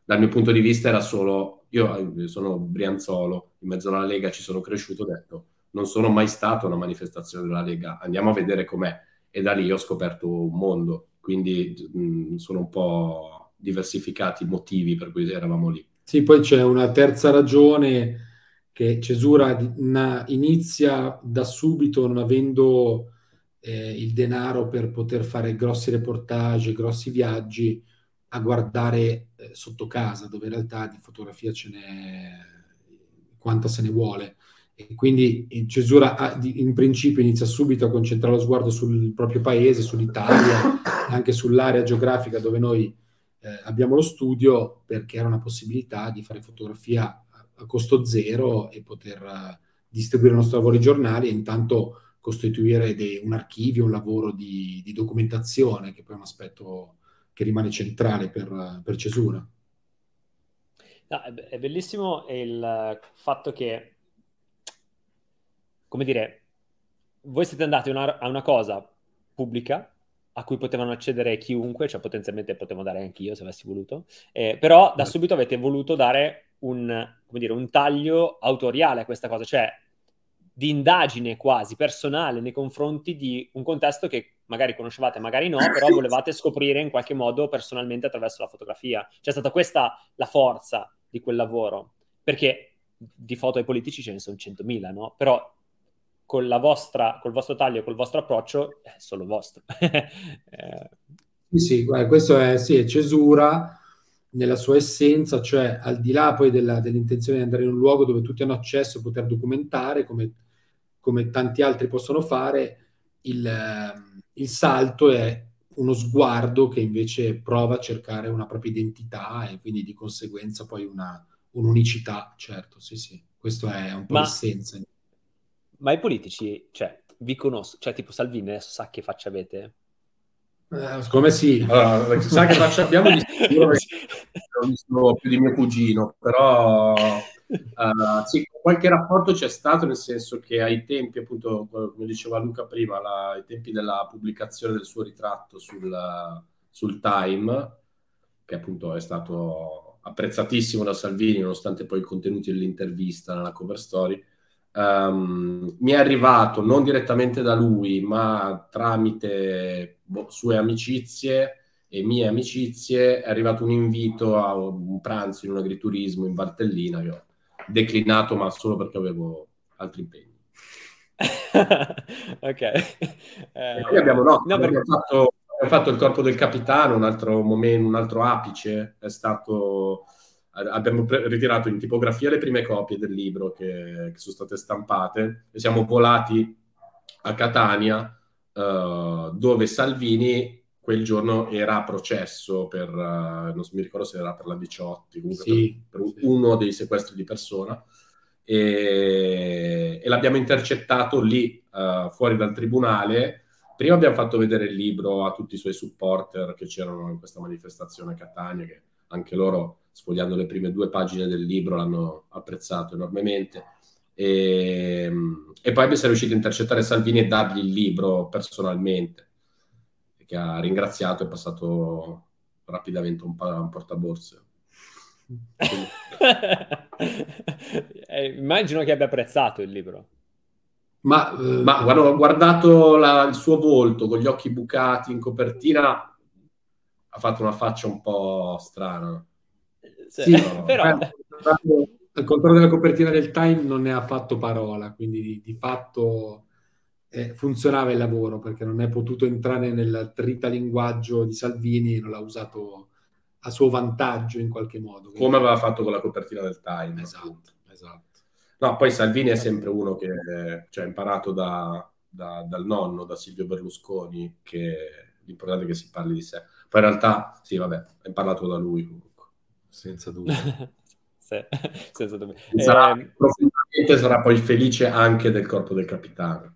Dal mio punto di vista era solo, io eh, sono Brianzolo, in mezzo alla Lega ci sono cresciuto, ho detto, non sono mai stato a una manifestazione della Lega, andiamo a vedere com'è. E da lì ho scoperto un mondo, quindi mh, sono un po' diversificati i motivi per cui eravamo lì. Sì, poi c'è una terza ragione che Cesura inizia da subito non avendo eh, il denaro per poter fare grossi reportage, grossi viaggi, a guardare eh, sotto casa, dove in realtà di fotografia ce n'è quanta se ne vuole. E quindi Cesura in principio inizia subito a concentrare lo sguardo sul proprio paese, sull'Italia, anche sull'area geografica dove noi eh, abbiamo lo studio perché era una possibilità di fare fotografia a, costo zero e poter uh, distribuire i nostri lavori giornali e intanto costituire dei, un archivio, un lavoro di, di, documentazione, che poi è un aspetto che rimane centrale per, per Cesura. No, è bellissimo il fatto che, come dire, voi siete andati una, a una cosa pubblica a cui potevano accedere chiunque, cioè potenzialmente potevo dare anch'io se avessi voluto, eh, però da subito avete voluto dare un, dire, un taglio autoriale a questa cosa, cioè di indagine quasi personale nei confronti di un contesto che magari conoscevate, magari no, però volevate scoprire in qualche modo personalmente attraverso la fotografia. C'è stata questa la forza di quel lavoro, perché di foto ai politici ce ne sono 100.000, no? Però con la vostra, col vostro taglio, col vostro approccio, è solo vostro. eh. Sì, sì, questo è, sì, è, cesura nella sua essenza, cioè al di là poi della, dell'intenzione di andare in un luogo dove tutti hanno accesso a poter documentare, come, come tanti altri possono fare, il, il salto è uno sguardo che invece prova a cercare una propria identità e quindi di conseguenza poi una, un'unicità, certo, sì, sì, questo è un po' Ma... l'essenza. Ma i politici, cioè, vi conosco, cioè tipo Salvini adesso sa che faccia avete? Eh, come sì. Allora, sa che faccia abbiamo di sicuro visto più di mio cugino, però uh, sì, qualche rapporto c'è stato, nel senso che ai tempi, appunto, come diceva Luca prima, la, ai tempi della pubblicazione del suo ritratto sul, sul Time, che appunto è stato apprezzatissimo da Salvini, nonostante poi i contenuti dell'intervista nella cover story, Um, mi è arrivato non direttamente da lui, ma tramite boh, sue amicizie e mie amicizie, è arrivato un invito a un pranzo in un agriturismo in Valtellina che ho declinato, ma solo perché avevo altri impegni. ok. Eh, abbiamo, no, no, abbiamo, fatto, abbiamo, fatto, il corpo del capitano, un altro momento, un altro apice è stato abbiamo pre- ritirato in tipografia le prime copie del libro che, che sono state stampate e siamo volati a Catania uh, dove Salvini quel giorno era a processo per, uh, non mi ricordo se era per la 18, comunque sì, per, per sì. uno dei sequestri di persona e, e l'abbiamo intercettato lì uh, fuori dal tribunale. Prima abbiamo fatto vedere il libro a tutti i suoi supporter che c'erano in questa manifestazione a Catania, che anche loro sfogliando le prime due pagine del libro l'hanno apprezzato enormemente. E, e poi siamo riusciti a intercettare Salvini e dargli il libro personalmente, che ha ringraziato e passato rapidamente un, un portaborse. eh, immagino che abbia apprezzato il libro. Ma, eh, Ma guarda, ho guardato la, il suo volto con gli occhi bucati in copertina, ha fatto una faccia un po' strana. Sì, no, però... al contrario della copertina del Time non ne ha fatto parola, quindi di, di fatto eh, funzionava il lavoro perché non è potuto entrare nel tritalinguaggio di Salvini e non l'ha usato a suo vantaggio in qualche modo. Come aveva fatto con la copertina del Time. Esatto, esatto. No, poi Salvini è sempre uno che cioè, ha imparato da, da, dal nonno, da Silvio Berlusconi, che l'importante è che si parli di sé. Poi in realtà, sì, vabbè, hai parlato da lui comunque. Senza dubbio. sì, senza dubbio. Sarà, eh, profondamente sarà poi felice anche del corpo del capitano.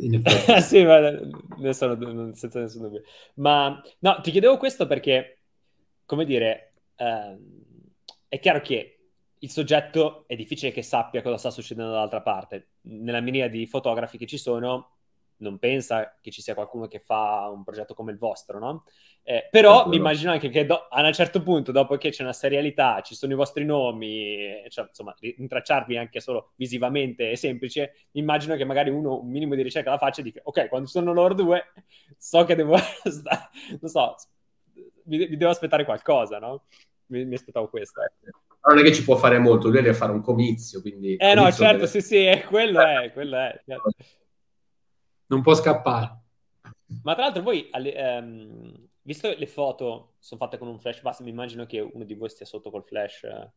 In effetti. sì, ma adesso non, senza nessun dubbio. Ma no, ti chiedevo questo perché, come dire, eh, è chiaro che il soggetto è difficile che sappia cosa sta succedendo dall'altra parte. Nella miriade di fotografi che ci sono, non pensa che ci sia qualcuno che fa un progetto come il vostro, no? Eh, però mi immagino anche che do- a un certo punto, dopo che c'è una serialità, ci sono i vostri nomi, cioè, insomma, intracciarvi anche solo visivamente è semplice, immagino che magari uno un minimo di ricerca la faccia e dica, ok, quando sono loro due, so che devo stare, non so, vi, vi, devo aspettare qualcosa, no? Mi, mi aspettavo questo. Non è che ci può fare molto, lui deve fare un comizio, quindi... Eh no, certo, deve... sì, sì, è, quello è, quello è. Certo. Non può scappare. Ma tra l'altro voi... Ehm Visto che le foto sono fatte con un flash, basta, mi immagino che uno di voi stia sotto col flash. Eh,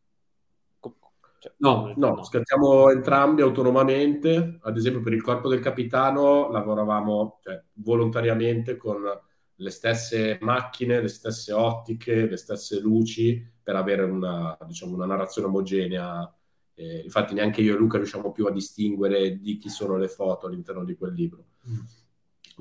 cioè, no, no, no, scattiamo entrambi autonomamente. Ad esempio, per il corpo del capitano lavoravamo cioè, volontariamente con le stesse macchine, le stesse ottiche, le stesse luci per avere una, diciamo, una narrazione omogenea. Eh, infatti, neanche io e Luca riusciamo più a distinguere di chi sono le foto all'interno di quel libro. Mm.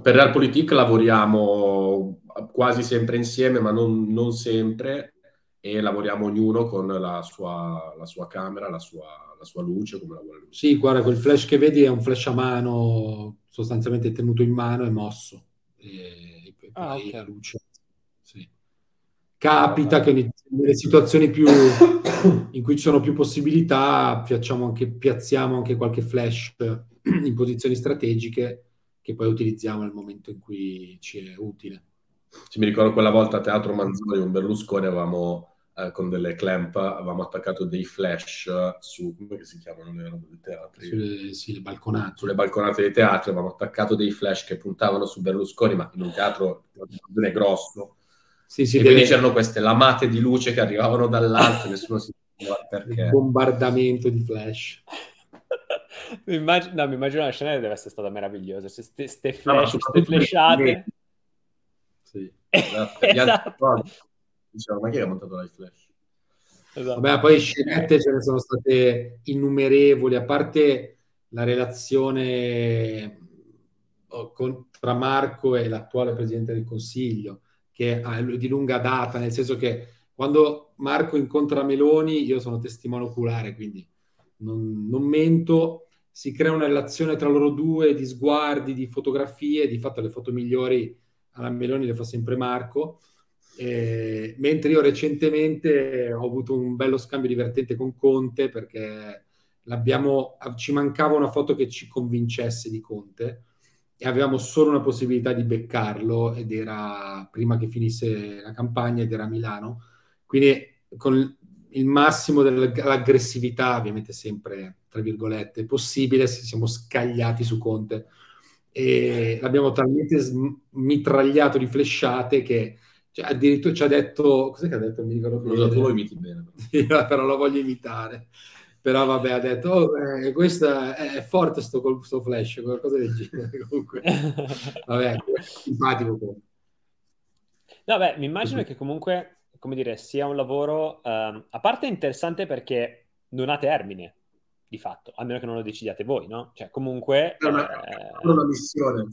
Per Realpolitik lavoriamo quasi sempre insieme, ma non, non, sempre, e lavoriamo ognuno con la sua, la sua camera, la sua, la sua, luce, come la vuole lui. Sì, guarda, quel flash che vedi è un flash a mano, sostanzialmente tenuto in mano e mosso. E, e ah, okay. la luce. Sì. Capita che nelle situazioni più, in cui ci sono più possibilità, anche, piazziamo anche qualche flash in posizioni strategiche che poi utilizziamo nel momento in cui ci è utile. Ci mi ricordo quella volta a Teatro Manzoni con Berlusconi avevamo eh, con delle clamp avevamo attaccato dei flash su come si chiamano le robe dei teatri? Sulle, sì, le balconate. Sulle balconate dei teatri avevamo attaccato dei flash che puntavano su Berlusconi, ma in un teatro grosso. Sì, sì, e deve... quindi c'erano queste lamate di luce che arrivavano dall'alto, nessuno si sapeva perché. Il bombardamento di flash mi, immagino, no, mi immagino la scena deve essere stata meravigliosa. Ste, ste flash, no, ste flashate. Sì. esatto. Diciamo, ma chi ha montato live flash? Esatto. Vabbè, poi scenette ce ne sono state innumerevoli, a parte la relazione oh, con, tra Marco e l'attuale Presidente del Consiglio, che è di lunga data, nel senso che quando Marco incontra Meloni, io sono testimone oculare, quindi non, non mento, si crea una relazione tra loro due di sguardi, di fotografie, di fatto le foto migliori alla Meloni le fa sempre Marco, eh, mentre io recentemente ho avuto un bello scambio divertente con Conte perché ci mancava una foto che ci convincesse di Conte e avevamo solo una possibilità di beccarlo ed era prima che finisse la campagna ed era a Milano. Quindi con il massimo dell'aggressività, ovviamente sempre tra virgolette, possibile siamo scagliati su Conte. E l'abbiamo talmente mitragliato di flashate che cioè, addirittura ci ha detto cosa che ha detto? Mi ricordo tu lo imiti bene. però lo voglio imitare. Però vabbè, ha detto, oh, eh, questo è forte sto, sto flash, qualcosa del genere. Comunque, vabbè, simpatico. Vabbè, mi immagino che comunque come dire, sia un lavoro, um, a parte interessante perché non ha termine, di fatto, a meno che non lo decidiate voi, no? Cioè, comunque... È una, eh... una missione.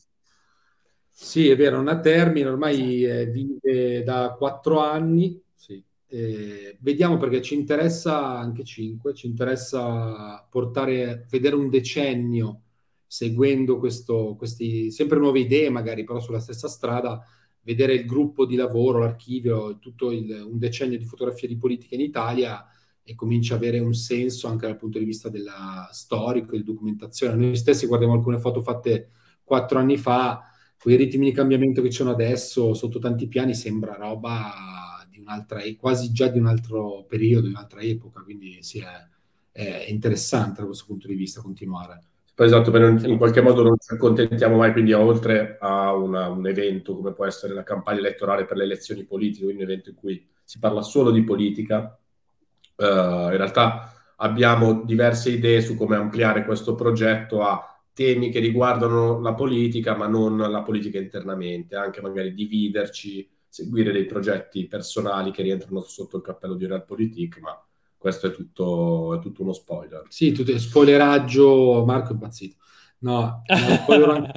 Sì, è vero, non ha termine, ormai eh, vive da quattro anni, sì. Eh, vediamo perché ci interessa anche cinque, ci interessa portare, vedere un decennio seguendo questo, questi, sempre nuove idee magari, però sulla stessa strada, vedere il gruppo di lavoro, l'archivio, tutto il, un decennio di fotografia di politica in Italia e comincia a avere un senso anche dal punto di vista della storico e documentazione. Noi stessi guardiamo alcune foto fatte quattro anni fa, con i ritmi di cambiamento che ci sono adesso, sotto tanti piani, sembra roba di un'altra, quasi già di un altro periodo, di un'altra epoca, quindi sì, è, è interessante da questo punto di vista continuare. Esatto, in qualche modo non ci accontentiamo mai, quindi oltre a una, un evento come può essere la campagna elettorale per le elezioni politiche, quindi un evento in cui si parla solo di politica, uh, in realtà abbiamo diverse idee su come ampliare questo progetto a temi che riguardano la politica, ma non la politica internamente, anche magari dividerci seguire dei progetti personali che rientrano sotto il cappello di Realpolitik, ma questo è tutto, è tutto uno spoiler. Sì, tutto, spoileraggio, Marco è impazzito. No, anche,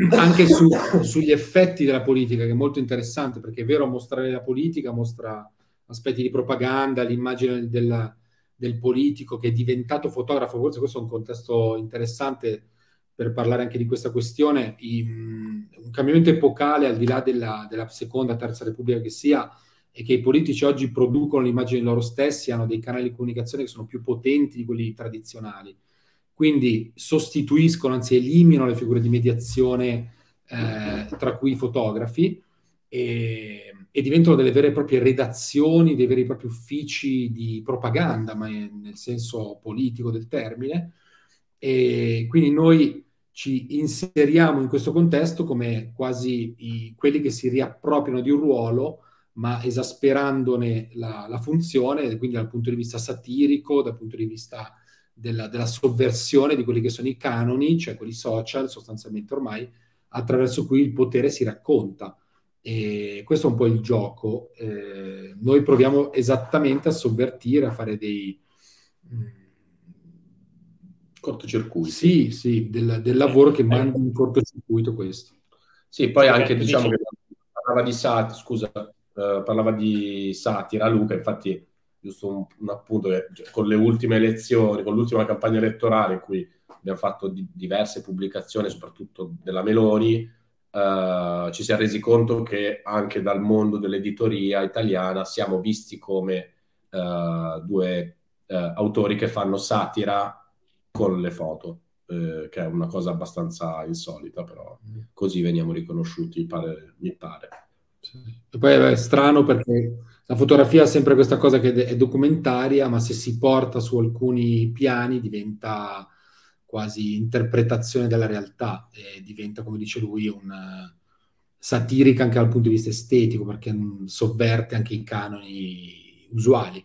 anche su, sugli effetti della politica, che è molto interessante, perché è vero mostrare la politica, mostra aspetti di propaganda, l'immagine della, del politico che è diventato fotografo, forse questo è un contesto interessante per parlare anche di questa questione, in, un cambiamento epocale al di là della, della, seconda, terza repubblica che sia, è che i politici oggi producono l'immagine loro stessi, hanno dei canali di comunicazione che sono più potenti di quelli tradizionali. Quindi sostituiscono, anzi eliminano le figure di mediazione eh, tra cui i fotografi e, e, diventano delle vere e proprie redazioni, dei veri e propri uffici di propaganda, ma nel senso politico del termine. E quindi noi ci inseriamo in questo contesto come quasi i, quelli che si riappropriano di un ruolo, ma esasperandone la, la, funzione, quindi dal punto di vista satirico, dal punto di vista della, della, sovversione di quelli che sono i canoni, cioè quelli social sostanzialmente ormai, attraverso cui il potere si racconta. E questo è un po' il gioco. Eh, noi proviamo esattamente a sovvertire, a fare dei... Mh, cortocircuiti. Sì, sì, del, del lavoro che manda in cortocircuito questo. Sì, poi anche okay, diciamo che parlava di satira, scusa, uh, parlava di satira Luca, infatti giusto un, un appunto che cioè, con le ultime elezioni, con l'ultima campagna elettorale in cui abbiamo fatto di, diverse pubblicazioni, soprattutto della Meloni, uh, ci si è resi conto che anche dal mondo dell'editoria italiana siamo visti come uh, due autori che fanno satira con le foto, eh, che è una cosa abbastanza insolita, però mm. così veniamo riconosciuti, pare, mi pare. Sì. E poi è strano perché la fotografia ha sempre questa cosa che è documentaria, ma se si porta su alcuni piani diventa quasi interpretazione della realtà e diventa, come dice lui, una satirica anche dal punto di vista estetico, perché sovverte anche i canoni usuali.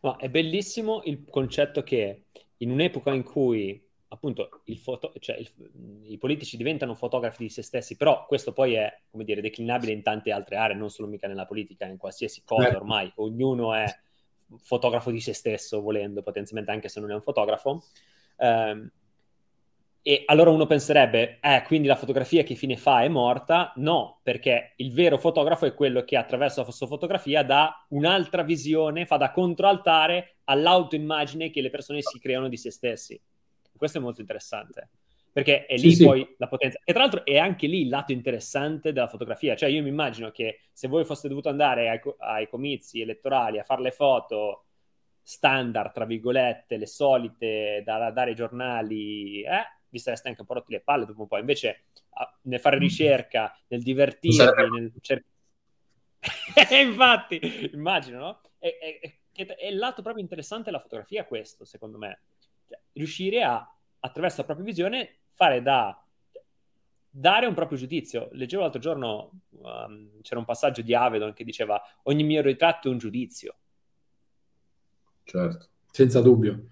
No, è bellissimo il concetto che in un'epoca in cui appunto foto- cioè il, i politici diventano fotografi di se stessi, però questo poi è, come dire, declinabile in tante altre aree, non solo mica nella politica, in qualsiasi cosa certo. ormai, ognuno è fotografo di se stesso, volendo, potenzialmente anche se non è un fotografo. Um, e allora uno penserebbe, eh, quindi la fotografia che fine fa è morta? No, perché il vero fotografo è quello che attraverso la sua fotografia dà un'altra visione, fa da controaltare all'autoimmagine che le persone si creano di se stessi. Questo è molto interessante, perché è lì sì, poi sì. la potenza. E tra l'altro è anche lì il lato interessante della fotografia. Cioè io mi immagino che se voi foste dovuto andare ai, ai comizi elettorali a fare le foto standard, tra virgolette, le solite da, dare ai giornali, eh, vi sareste anche un po' rotti le palle dopo un po'. Invece nel fare mm. ricerca, nel divertirvi, nel cer- infatti, immagino, no? E, e, e, il lato proprio interessante della fotografia è questo, secondo me. Cioè, riuscire a, attraverso la propria visione, fare da dare un proprio giudizio. Leggevo l'altro giorno, um, c'era un passaggio di Avedon che diceva ogni mio ritratto è un giudizio. Certo. Senza dubbio.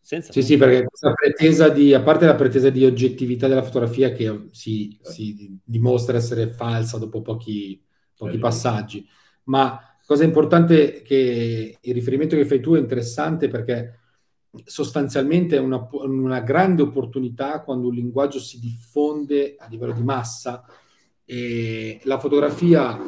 Senza sì, sì, perché questa pretesa di, a parte la pretesa di oggettività della fotografia che si, si dimostra essere falsa dopo pochi, pochi passaggi, ma cosa importante che il riferimento che fai tu è interessante perché sostanzialmente è una, una grande opportunità quando un linguaggio si diffonde a livello di massa e la fotografia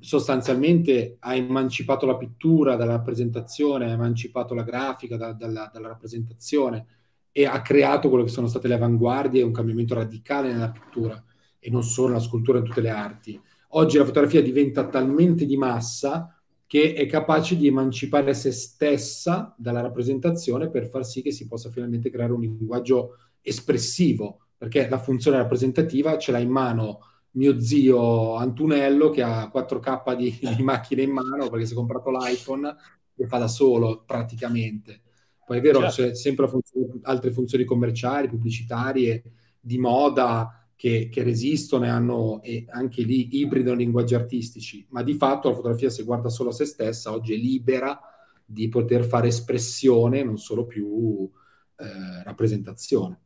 sostanzialmente ha emancipato la pittura dalla rappresentazione, ha emancipato la grafica da, dalla, dalla, rappresentazione e ha creato quello che sono state le avanguardie un cambiamento radicale nella pittura e non solo nella scultura in tutte le arti. Oggi la fotografia diventa talmente di massa che è capace di emancipare se stessa dalla rappresentazione per far sì che si possa finalmente creare un linguaggio espressivo, perché la funzione rappresentativa ce l'ha in mano mio zio Antunello che ha 4K di, di macchine in mano perché si è comprato l'iPhone e fa da solo praticamente. Poi è vero, certo. c'è sempre funzioni, altre funzioni commerciali, pubblicitarie, di moda che, che resistono e hanno e anche lì ibridano linguaggi artistici, ma di fatto la fotografia se guarda solo a se stessa oggi è libera di poter fare espressione, non solo più eh, rappresentazione.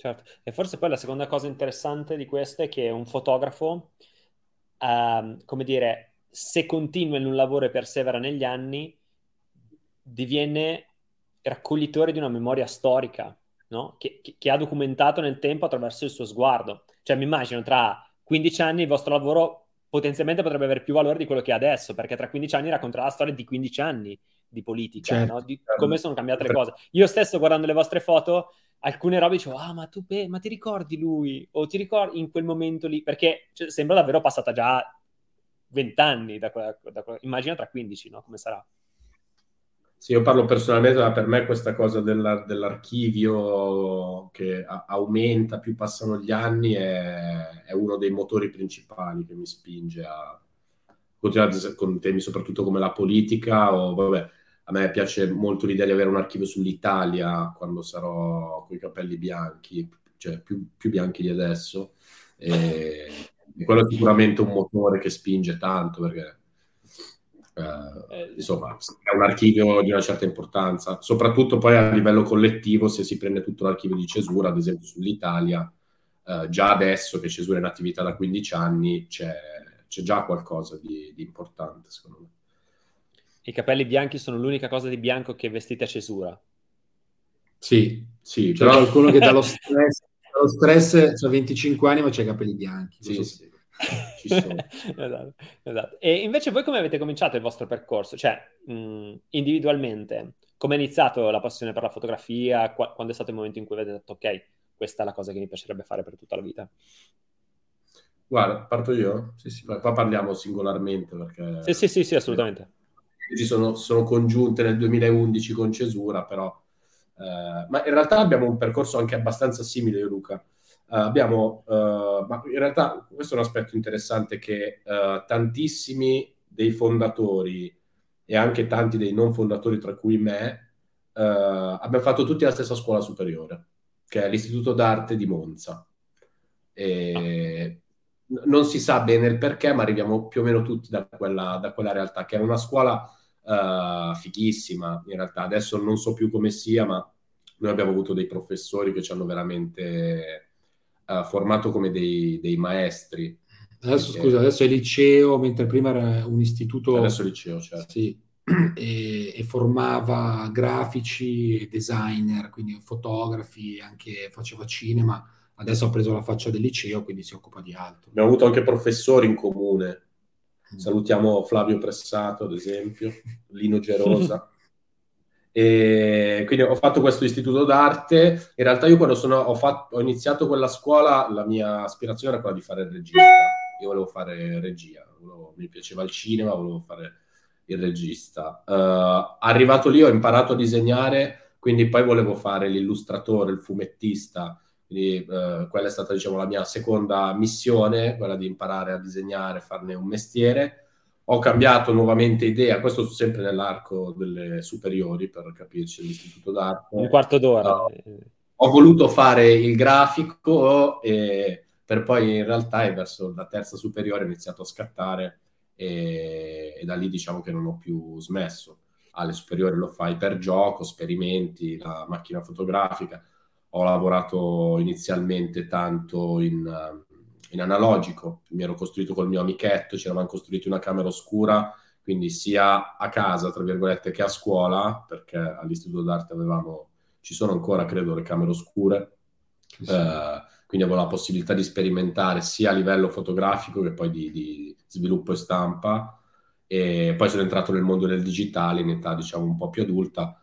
Certo, e forse poi la seconda cosa interessante di questo è che un fotografo uh, come dire, se continua in un lavoro e persevera negli anni, diviene raccoglitore di una memoria storica, no? che, che, che, ha documentato nel tempo attraverso il suo sguardo. Cioè, mi immagino tra 15 anni il vostro lavoro potenzialmente potrebbe avere più valore di quello che ha adesso, perché tra 15 anni racconterà la storia di 15 anni di politica, certo, no? di come sono cambiate le cose. Io stesso guardando le vostre foto, alcune robe dicevo, ah, ma tu, ma ti ricordi lui? O ti ricordi in quel momento lì? Perché cioè, sembra davvero passata già 20 anni, da quella, da quella, immagino tra 15, no? Come sarà? Sì, io parlo personalmente, ma per me questa cosa della, dell'archivio che a, aumenta più passano gli anni è, è, uno dei motori principali che mi spinge a continuare con temi soprattutto come la politica o vabbè, a me piace molto l'idea di avere un archivio sull'Italia quando sarò con i capelli bianchi, cioè più, più bianchi di adesso. E, e quello è sicuramente un motore che spinge tanto perché eh, insomma, è un archivio di una certa importanza, soprattutto poi a livello collettivo, se si prende tutto l'archivio di Cesura, ad esempio sull'Italia, eh, già adesso che Cesura è in attività da 15 anni, c'è, c'è già qualcosa di, di, importante, secondo me. I capelli bianchi sono l'unica cosa di bianco che vestite a Cesura. Sì, sì, però qualcuno che dallo stress, dallo stress ha 25 anni ma c'ha i capelli bianchi. Sì, sì. esatto, esatto. E invece voi come avete cominciato il vostro percorso? Cioè, mh, individualmente, come è iniziato la passione per la fotografia? Qu- quando è stato il momento in cui avete detto, ok, questa è la cosa che mi piacerebbe fare per tutta la vita? Guarda, parto io? Sì, sì, qua parliamo singolarmente perché... Sì, sì, sì, sì assolutamente. Ci sono, sono congiunte nel 2011 con Cesura, però... Eh, ma in realtà abbiamo un percorso anche abbastanza simile, Luca. Uh, abbiamo, uh, ma in realtà questo è un aspetto interessante che uh, tantissimi dei fondatori e anche tanti dei non fondatori, tra cui me, abbiamo fatto tutti la stessa scuola superiore, che è l'Istituto d'Arte di Monza. E non si sa bene il perché, ma arriviamo più o meno tutti da quella, da quella realtà, che era una scuola fighissima, in realtà. Adesso non so più come sia, ma noi abbiamo avuto dei professori che ci hanno veramente uh, formato come dei, dei maestri. Adesso, perché... scusa, adesso è liceo, mentre prima era un istituto... Adesso è liceo, certo. Sì, e, e, formava grafici, designer, quindi fotografi, anche faceva cinema. Adesso ha preso la faccia del liceo, quindi si occupa di altro. Abbiamo avuto anche professori in comune. Mm. Salutiamo Flavio Pressato, ad esempio, Lino Gerosa. E quindi ho fatto questo istituto d'arte. In realtà io quando sono, ho, fatto, ho, iniziato quella scuola, la mia aspirazione era quella di fare il regista. Io volevo fare regia, volevo, mi piaceva il cinema, volevo fare il regista. Uh, arrivato lì ho imparato a disegnare, quindi poi volevo fare l'illustratore, il fumettista. Quindi uh, quella è stata diciamo, la mia seconda missione, quella di imparare a disegnare, farne un mestiere ho cambiato nuovamente idea, questo sempre nell'arco delle superiori per capirci, l'istituto d'arte. Un quarto d'ora. Uh, ho voluto fare il grafico e per poi in realtà verso la terza superiore ho iniziato a scattare e, e da lì diciamo che non ho più smesso. Alle superiori lo fai per gioco, sperimenti, la macchina fotografica. Ho lavorato inizialmente tanto in in analogico, mi ero costruito col mio amichetto, ci eravamo costruiti una camera oscura, quindi sia a casa, tra virgolette, che a scuola, perché all'Istituto d'Arte avevamo, ci sono ancora, credo, le camere oscure, sì. eh, quindi avevo la possibilità di sperimentare sia a livello fotografico che poi di, di sviluppo e stampa, e poi sono entrato nel mondo del digitale in età, diciamo, un po' più adulta,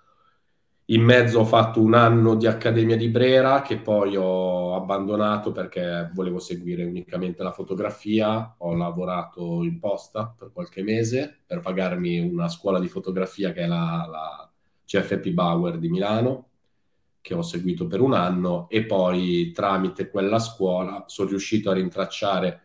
in mezzo ho fatto un anno di Accademia di Brera che poi ho abbandonato perché volevo seguire unicamente la fotografia. Ho lavorato in posta per qualche mese per pagarmi una scuola di fotografia che è la, la CFP Bauer di Milano, che ho seguito per un anno e poi tramite quella scuola sono riuscito a rintracciare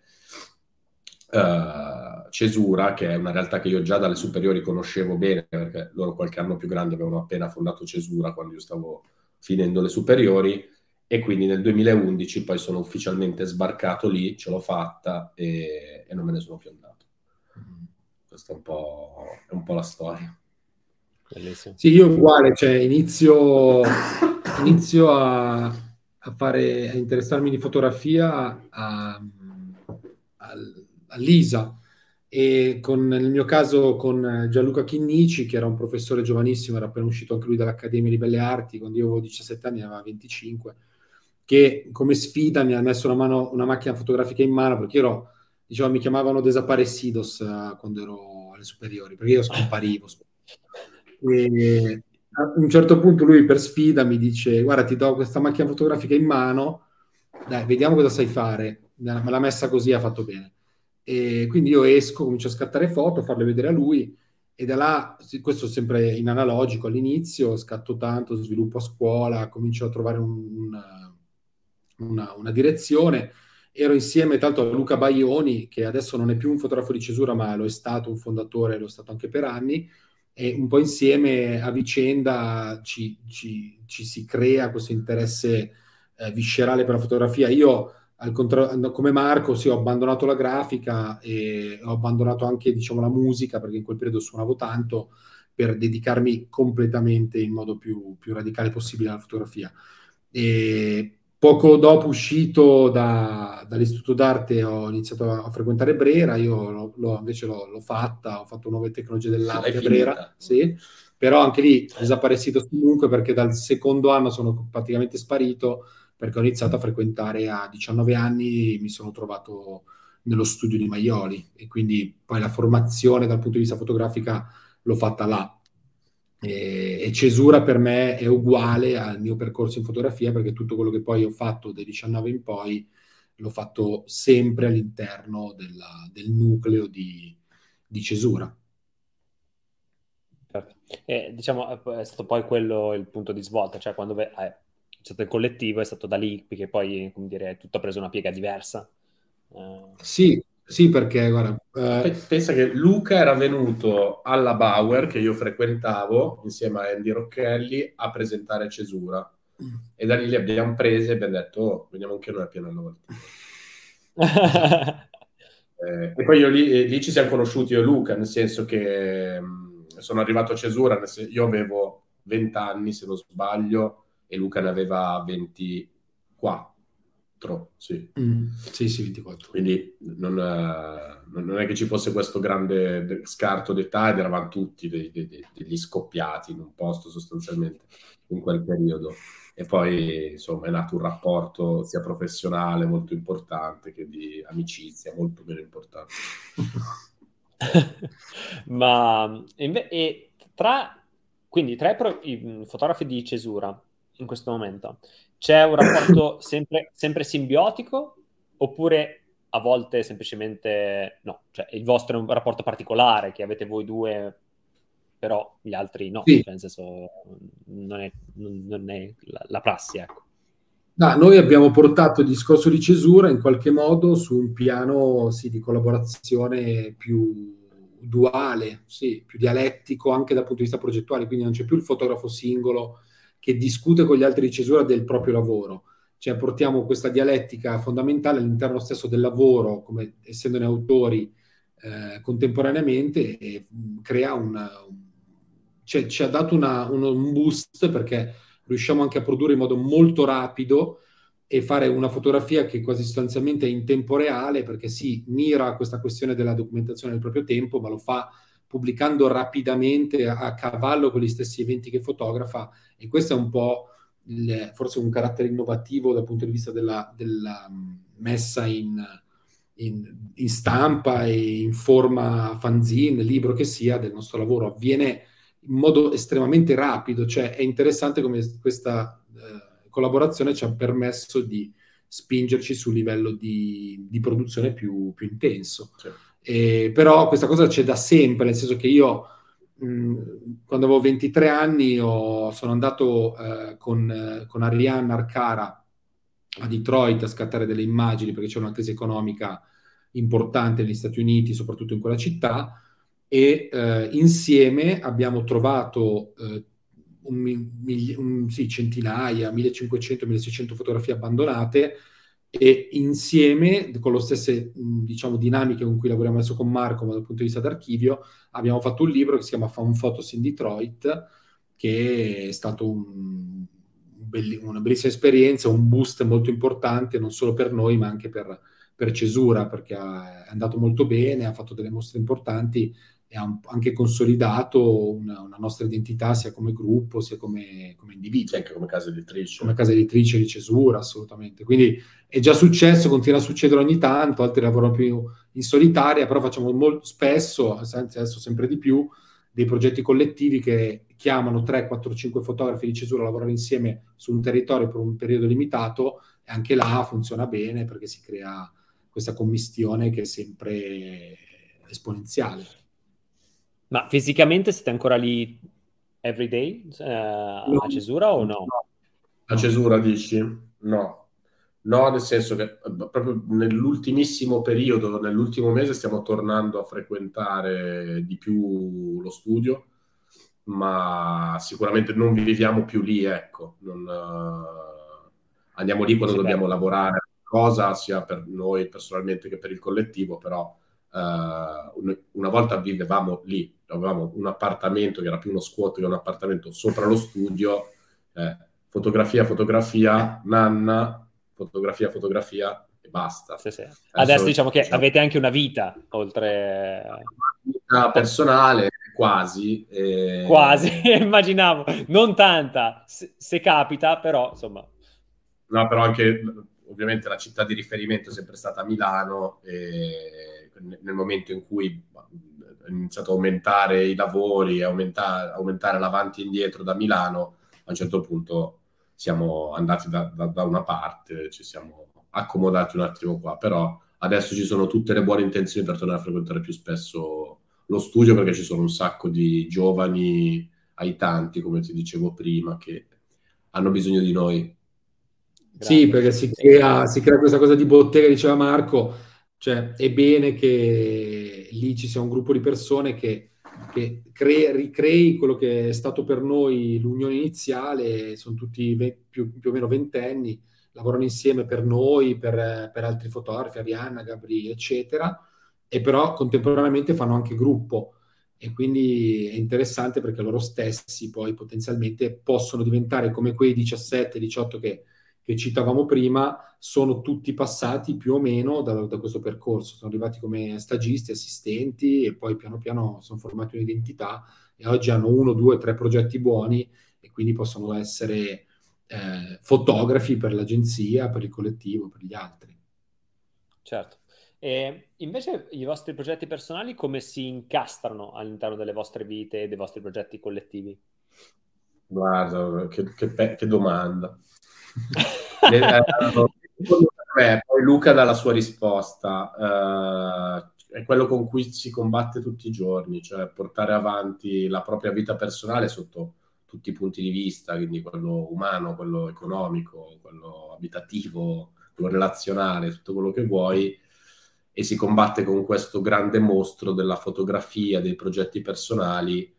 uh, Cesura, che è una realtà che io già dalle superiori conoscevo bene, perché loro qualche anno più grande avevano appena fondato Cesura quando io stavo finendo le superiori, e quindi nel 2011 poi sono ufficialmente sbarcato lì, ce l'ho fatta e, e non me ne sono più andato. Questa è un po', è un po la storia. Bellissimo. Sì, io uguale, cioè inizio, inizio a, a, fare, a interessarmi di fotografia a, a, all'ISA e con, nel mio caso con Gianluca Chinnici, che era un professore giovanissimo, era appena uscito anche lui dall'Accademia di Belle Arti, quando io avevo 17 anni, aveva 25, che come sfida mi ha messo una, mano, una macchina fotografica in mano, perché ero, diciamo, mi chiamavano Desaparecidos uh, quando ero alle superiori, perché io scomparivo. e a un certo punto lui per sfida mi dice, guarda, ti do questa macchina fotografica in mano, dai, vediamo cosa sai fare. Me l'ha messa così, ha fatto bene e quindi io esco, comincio a scattare foto, farle vedere a lui e da là, questo sempre in analogico all'inizio, scatto tanto, sviluppo a scuola, comincio a trovare un, una, una, direzione. Ero insieme tanto a Luca Baioni, che adesso non è più un fotografo di cesura, ma lo è stato un fondatore, lo è stato anche per anni, e un po' insieme a vicenda ci, ci, ci si crea questo interesse eh, viscerale per la fotografia. Io al contrario, come Marco, sì, ho abbandonato la grafica e ho abbandonato anche, diciamo, la musica, perché in quel periodo suonavo tanto, per dedicarmi completamente in modo più, più radicale possibile alla fotografia. E poco dopo uscito da, dall'istituto d'arte ho iniziato a, a frequentare Brera, io l'ho, l'ho, invece l'ho, l'ho, fatta, ho fatto nuove tecnologie dell'arte a Brera, sì, però anche lì ho desaparecido comunque perché dal secondo anno sono praticamente sparito perché ho iniziato a frequentare a 19 anni, mi sono trovato nello studio di Maioli e quindi poi la formazione dal punto di vista fotografica l'ho fatta là. E, e, Cesura per me è uguale al mio percorso in fotografia perché tutto quello che poi ho fatto dai 19 in poi l'ho fatto sempre all'interno della, del nucleo di, di Cesura. Certo. E, diciamo, è stato poi quello il punto di svolta, cioè quando eh, c'è stato il collettivo, è stato da lì che poi, come dire, tutto ha preso una piega diversa. Uh... Sì, sì, perché guarda, uh... pensa che Luca era venuto alla Bauer che io frequentavo insieme a Andy Rocchelli a presentare Cesura mm. e da lì li abbiamo presi e abbiamo detto oh, veniamo anche noi a Pianello eh, e poi io lì, eh, lì, ci siamo conosciuti io e Luca, nel senso che mh, mm, sono arrivato a Cesura, io avevo 20 anni se non sbaglio e Luca ne aveva 24. Sì, mm, sì, sì, 24. Quindi non, eh, non, è che ci fosse questo grande scarto d'età ed eravamo tutti dei, dei, degli scoppiati in un posto sostanzialmente in quel periodo. E poi insomma è nato un rapporto sia professionale molto importante che di amicizia molto meno importante. Ma e tra quindi tra i, pro, i fotografi di cesura in questo momento? C'è un rapporto sempre, sempre simbiotico oppure a volte semplicemente no? Cioè il vostro è un rapporto particolare che avete voi due, però gli altri no, sì. cioè, nel senso non è, non è la, la, prassi, ecco. No, noi abbiamo portato il discorso di cesura in qualche modo su un piano sì, di collaborazione più duale, sì, più dialettico anche dal punto di vista progettuale, quindi non c'è più il fotografo singolo che discute con gli altri di cesura del proprio lavoro. Cioè portiamo questa dialettica fondamentale all'interno stesso del lavoro, come essendone autori eh, contemporaneamente, e mh, crea un, cioè, ci ha dato una, un, un boost perché riusciamo anche a produrre in modo molto rapido e fare una fotografia che quasi sostanzialmente è in tempo reale perché si mira a questa questione della documentazione del proprio tempo, ma lo fa pubblicando rapidamente a cavallo con gli stessi eventi che fotografa e questo è un po' il, forse un carattere innovativo dal punto di vista della, della messa in, in, in, stampa e in forma fanzine, libro che sia del nostro lavoro. Avviene in modo estremamente rapido, cioè è interessante come questa eh, collaborazione ci ha permesso di spingerci su livello di, di produzione più, più intenso. Certo. Eh, però questa cosa c'è da sempre, nel senso che io mh, mm, quando avevo 23 anni ho, sono andato eh, con, con Arianna Arcara a Detroit a scattare delle immagini perché c'è una crisi economica importante negli Stati Uniti, soprattutto in quella città, e eh, insieme abbiamo trovato eh, un, un, sì, centinaia, 1500-1600 fotografie abbandonate e insieme, con le stesse diciamo, dinamiche con cui lavoriamo adesso con Marco, ma dal punto di vista d'archivio, abbiamo fatto un libro che si chiama Found Photos in Detroit, che è stato un, belli, una bellissima esperienza, un boost molto importante, non solo per noi, ma anche per, per Cesura perché è andato molto bene, ha fatto delle mostre importanti e ha anche consolidato una, una, nostra identità sia come gruppo sia come, come individuo. Anche come casa editrice. Come casa editrice di Cesura, assolutamente. Quindi è già successo, continua a succedere ogni tanto, altri lavorano più in solitaria, però facciamo molto spesso, adesso sempre di più, dei progetti collettivi che chiamano 3, 4, 5 fotografi di Cesura a lavorare insieme su un territorio per un periodo limitato e anche là funziona bene perché si crea questa commistione che è sempre esponenziale. Ma fisicamente siete ancora lì every day uh, no, a Cesura o no? A Cesura dici? No. No, nel senso che eh, proprio nell'ultimissimo periodo, nell'ultimo mese, stiamo tornando a frequentare di più lo studio, ma sicuramente non viviamo più lì, ecco. Non, uh, andiamo lì quando sì, dobbiamo beh. lavorare cosa, sia per noi personalmente che per il collettivo, però uh, una volta vivevamo lì, avevamo un appartamento che era più uno squat che un appartamento sopra lo studio, eh, fotografia, fotografia, nanna, fotografia, fotografia e basta. Sì, sì. Adesso, Adesso, diciamo che diciamo, avete anche una vita oltre... Una vita personale, quasi. E... Quasi, immaginavo, non tanta, se, se capita, però insomma... No, però anche ovviamente la città di riferimento è sempre stata Milano e nel momento in cui è iniziato a aumentare i lavori, aumentare, aumentare l'avanti e indietro da Milano, a un certo punto siamo andati da, da, da, una parte, ci siamo accomodati un attimo qua, però adesso ci sono tutte le buone intenzioni per tornare a frequentare più spesso lo studio perché ci sono un sacco di giovani aitanti, come ti dicevo prima, che hanno bisogno di noi. Grazie. Sì, perché si crea, si crea questa cosa di bottega, diceva Marco, cioè è bene che lì ci sia un gruppo di persone che che cre- ricrei quello che è stato per noi l'unione iniziale, sono tutti ve- più, più, o meno ventenni, lavorano insieme per noi, per, per, altri fotografi, Arianna, Gabri, eccetera, e però contemporaneamente fanno anche gruppo. E quindi è interessante perché loro stessi poi potenzialmente possono diventare come quei 17-18 che che citavamo prima sono tutti passati più o meno da, da, questo percorso, sono arrivati come stagisti, assistenti e poi piano piano sono formati un'identità e oggi hanno uno, due, tre progetti buoni e quindi possono essere eh, fotografi per l'agenzia, per il collettivo, per gli altri. Certo. E invece i vostri progetti personali come si incastrano all'interno delle vostre vite e dei vostri progetti collettivi? Guarda, che, che, che domanda. Eh, poi Luca dà la sua risposta. Uh, è quello con cui si combatte tutti i giorni, cioè portare avanti la propria vita personale sotto tutti i punti di vista, quindi quello umano, quello economico, quello abitativo, quello relazionale, tutto quello che vuoi, e si combatte con questo grande mostro della fotografia, dei progetti personali,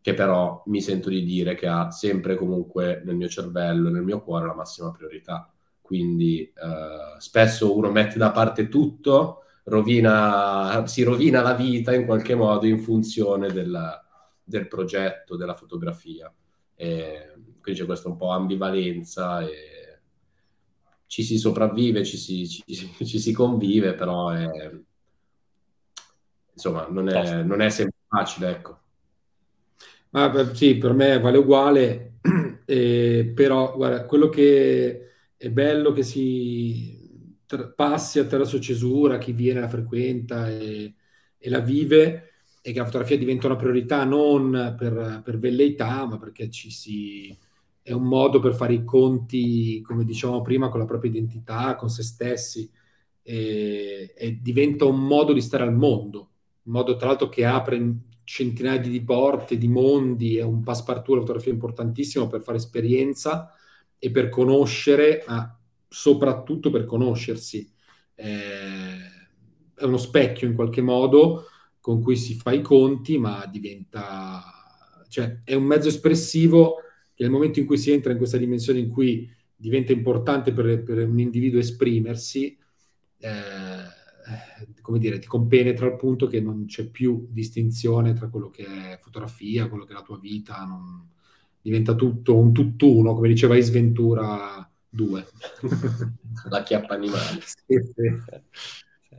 che però mi sento di dire che ha sempre comunque nel mio cervello, nel mio cuore la massima priorità. Quindi eh, spesso uno mette da parte tutto, rovina, si rovina la vita in qualche modo in funzione del, del progetto, della fotografia. E quindi c'è questa un po' ambivalenza e ci si sopravvive, ci si, ci, ci si convive, però è, insomma non è, non è sempre facile, ecco. Ma sì, per me vale uguale, eh, però guarda, quello che è bello che si tra- passi attraverso cesura, chi viene la frequenta e, e, la vive, e che la fotografia diventa una priorità non per, per velleità, ma perché ci si, è un modo per fare i conti, come dicevamo prima, con la propria identità, con se stessi, e, e diventa un modo di stare al mondo, un modo tra l'altro che apre centinaia di porte, di mondi, è un passepartout, la fotografia importantissimo per fare esperienza e per conoscere, ma soprattutto per conoscersi. Eh, è uno specchio in qualche modo con cui si fa i conti, ma diventa, cioè è un mezzo espressivo che nel momento in cui si entra in questa dimensione in cui diventa importante per, per un individuo esprimersi, eh, eh, come dire, ti compenetra al punto che non c'è più distinzione tra quello che è fotografia, quello che è la tua vita, non... diventa tutto un tutt'uno, come diceva Isventura due. La chiappa animale. Sì, sì.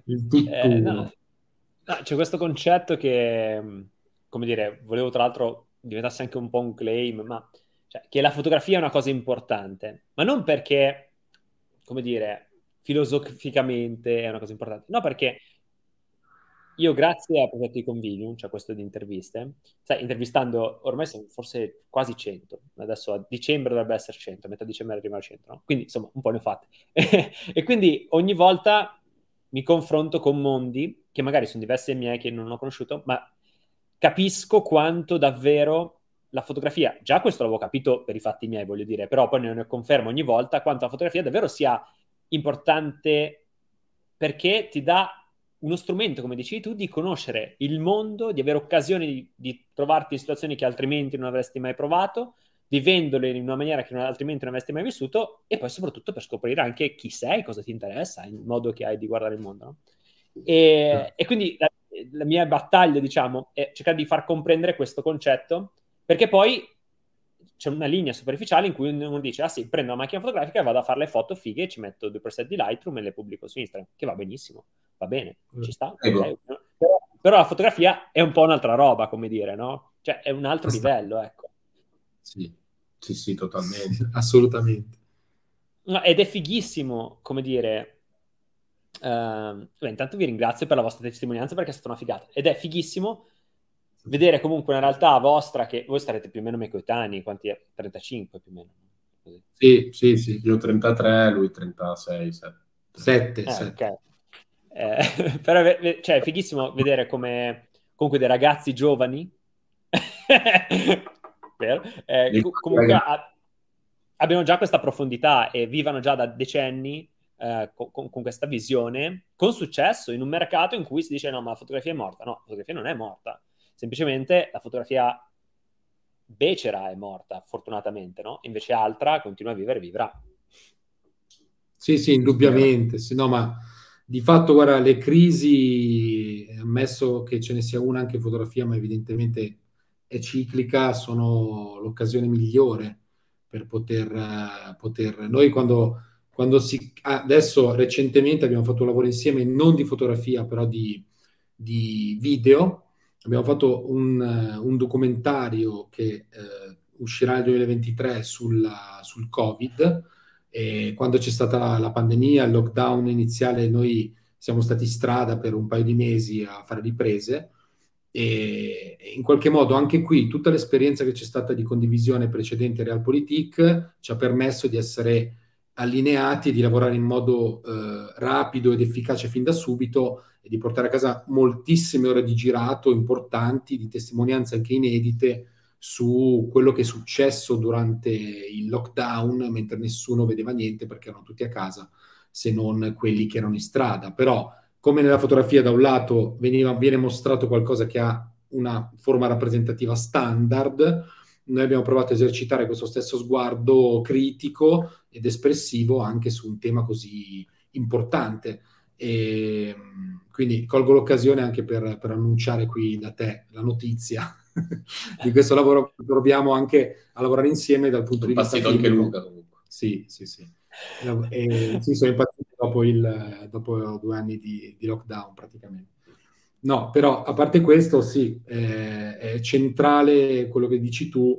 Il tutt'uno. Eh, no. No, c'è questo concetto che, come dire, volevo tra l'altro diventasse anche un po' un claim, ma cioè, che la fotografia è una cosa importante, ma non perché, come dire, filosoficamente è una cosa importante, no perché io grazie a progetto di Convivium, cioè questo di interviste, sai, intervistando ormai sono forse quasi 100, adesso a dicembre dovrebbe essere 100, a metà dicembre arriva a 100, no? Quindi insomma un po' ne ho fatte. e quindi ogni volta mi confronto con mondi che magari sono diversi dai miei, che non ho conosciuto, ma capisco quanto davvero la fotografia, già questo l'avevo capito per i fatti miei, voglio dire, però poi ne confermo ogni volta quanto la fotografia davvero sia importante perché ti dà uno strumento, come dicevi tu, di conoscere il mondo, di avere occasioni di, di, trovarti in situazioni che altrimenti non avresti mai provato, vivendole in una maniera che non, altrimenti non avresti mai vissuto, e poi soprattutto per scoprire anche chi sei, cosa ti interessa, il modo che hai di guardare il mondo. No? E, e, quindi la, la, mia battaglia, diciamo, è cercare di far comprendere questo concetto, perché poi c'è una linea superficiale in cui uno dice, ah sì, prendo la macchina fotografica e vado a fare le foto fighe, ci metto due preset di Lightroom e le pubblico su Instagram, che va benissimo, va bene, ci sta. Okay. Però, però, la fotografia è un po' un'altra roba, come dire, no? Cioè è un altro Basta. livello, ecco. Sì, sì, sì, totalmente. Assolutamente. No, ed è fighissimo, come dire... Uh, beh, intanto vi ringrazio per la vostra testimonianza perché è stata una figata. Ed è fighissimo vedere comunque una realtà vostra che voi starete più o meno miei coetanei, quanti è? 35 più o meno. Così. Sì, sì, sì, io 33, lui 36, 7. 7, eh, 7. Okay. Eh, però cioè, è fighissimo vedere come comunque dei ragazzi giovani eh, comunque a, abbiano già questa profondità e vivano già da decenni eh, con, con, questa visione con successo in un mercato in cui si dice no ma la fotografia è morta no, la fotografia non è morta Semplicemente la fotografia becera è morta, fortunatamente, no? Invece altra continua a vivere e vivrà. Sì, sì, indubbiamente. Sì, no, ma di fatto, guarda, le crisi, ammesso che ce ne sia una anche in fotografia, ma evidentemente è ciclica, sono l'occasione migliore per poter... Poter... Noi quando, quando si... Adesso, recentemente, abbiamo fatto un lavoro insieme, non di fotografia, però di, di video, abbiamo fatto un, un documentario che eh, uscirà nel 2023 sulla, sul Covid. E quando c'è stata la, pandemia, il lockdown iniziale, noi siamo stati in strada per un paio di mesi a fare riprese e in qualche modo anche qui tutta l'esperienza che c'è stata di condivisione precedente Realpolitik ci ha permesso di essere allineati di lavorare in modo eh, rapido ed efficace fin da subito e di portare a casa moltissime ore di girato importanti, di testimonianze anche inedite su quello che è successo durante il lockdown, mentre nessuno vedeva niente perché erano tutti a casa, se non quelli che erano in strada. Però, come nella fotografia, da un lato veniva, viene mostrato qualcosa che ha una forma rappresentativa standard, noi abbiamo provato a esercitare questo stesso sguardo critico ed espressivo anche su un tema così importante. E, quindi colgo l'occasione anche per, per, annunciare qui da te la notizia di questo lavoro. Proviamo anche a lavorare insieme dal punto di vista anche Luca comunque. Sì, sì, sì. E, sì, sono impazzito dopo, il, dopo due anni di, di, lockdown praticamente. No, però a parte questo, sì, eh, è centrale quello che dici tu.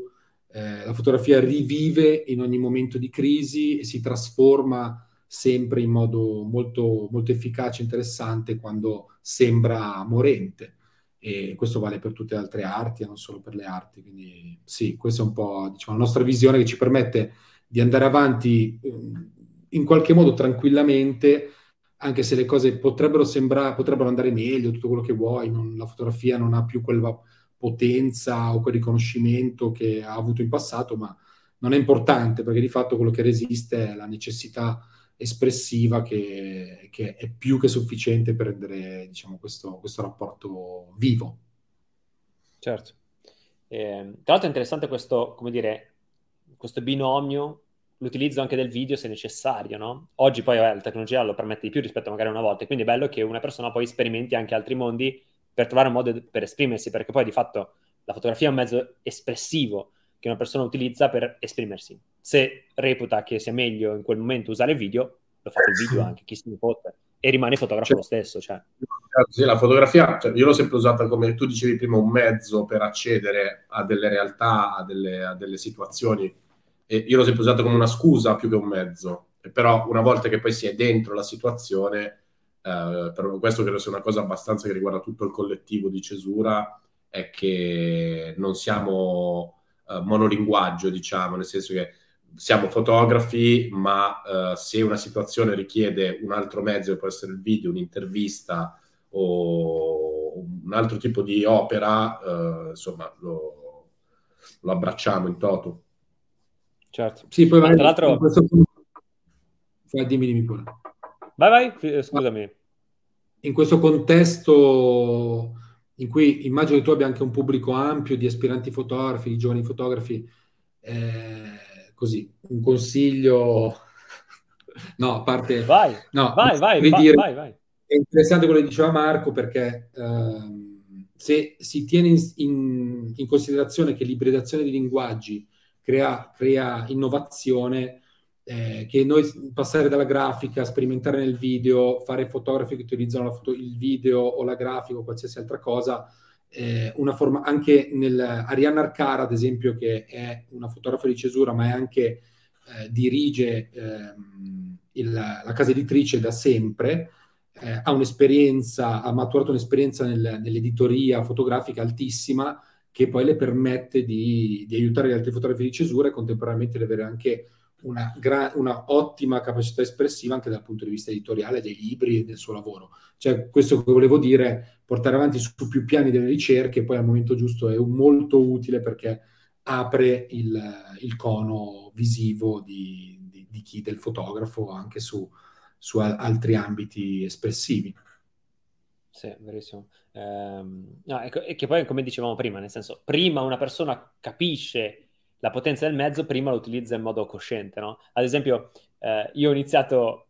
Eh, la fotografia rivive in ogni momento di crisi e si trasforma sempre in modo molto, molto efficace e interessante quando sembra morente. E questo vale per tutte le altre arti, non solo per le arti. Quindi sì, questa è un po' diciamo, la nostra visione che ci permette di andare avanti ehm, in qualche modo tranquillamente, anche se le cose potrebbero, sembrare, potrebbero andare meglio, tutto quello che vuoi, non, la fotografia non ha più quella potenza o quel riconoscimento che ha avuto in passato, ma non è importante perché di fatto quello che resiste è la necessità espressiva che, che, è più che sufficiente per rendere diciamo, questo, questo rapporto vivo. Certo. Eh, tra l'altro è interessante questo, come dire, questo binomio, l'utilizzo anche del video se necessario, no? Oggi poi vabbè, la tecnologia lo permette di più rispetto magari a una volta, quindi è bello che una persona poi sperimenti anche altri mondi per trovare un modo per esprimersi, perché poi di fatto la fotografia è un mezzo espressivo che una persona utilizza per esprimersi se reputa che sia meglio in quel momento usare il video, lo fa il video anche, chi si ne fotte, e rimane fotografo cioè, lo stesso. Cioè. Sì, la fotografia, cioè, io l'ho sempre usata come tu dicevi prima, un mezzo per accedere a delle realtà, a delle, a delle situazioni, io l'ho sempre usata come una scusa più che un mezzo. Però una volta che poi si è dentro la situazione, eh, per questo credo sia una cosa abbastanza che riguarda tutto il collettivo di cesura, è che non siamo eh, monolinguaggio, diciamo, nel senso che siamo fotografi, ma eh, se una situazione richiede un altro mezzo, può essere il video, un'intervista o un altro tipo di opera, eh, insomma, lo, lo, abbracciamo in toto. Certo. Sì, poi vai, tra l'altro... Questo... Vai, dimmi, dimmi pure. Vai, vai, scusami. In questo contesto in cui immagino che tu abbia anche un pubblico ampio di aspiranti fotografi, di giovani fotografi, eh, così, un consiglio... no, a parte... Vai, no, vai, vai, vai, vai, vai, È interessante quello che diceva Marco perché ehm, se si tiene in, in, in, considerazione che l'ibridazione di linguaggi crea, crea innovazione, eh, che noi passare dalla grafica, sperimentare nel video, fare fotografi che utilizzano foto, il video o la grafica o qualsiasi altra cosa, eh, una forma anche nel Arianna Arcara, ad esempio, che è una fotografa di cesura, ma è anche eh, dirige ehm, il, la casa editrice da sempre. Eh, ha un'esperienza, ha maturato un'esperienza nel, nell'editoria fotografica altissima che poi le permette di, di aiutare gli altri fotografi di cesura e contemporaneamente di avere anche una, gra- una, ottima capacità espressiva anche dal punto di vista editoriale dei libri e del suo lavoro. Cioè, questo che volevo dire, portare avanti su, più piani delle ricerche, poi al momento giusto è molto utile perché apre il, il cono visivo di, di, di, chi del fotografo anche su, su altri ambiti espressivi. Sì, verissimo. Ehm, no, ecco, e che poi, come dicevamo prima, nel senso, prima una persona capisce la potenza del mezzo prima lo utilizza in modo cosciente, no? Ad esempio, eh, io ho iniziato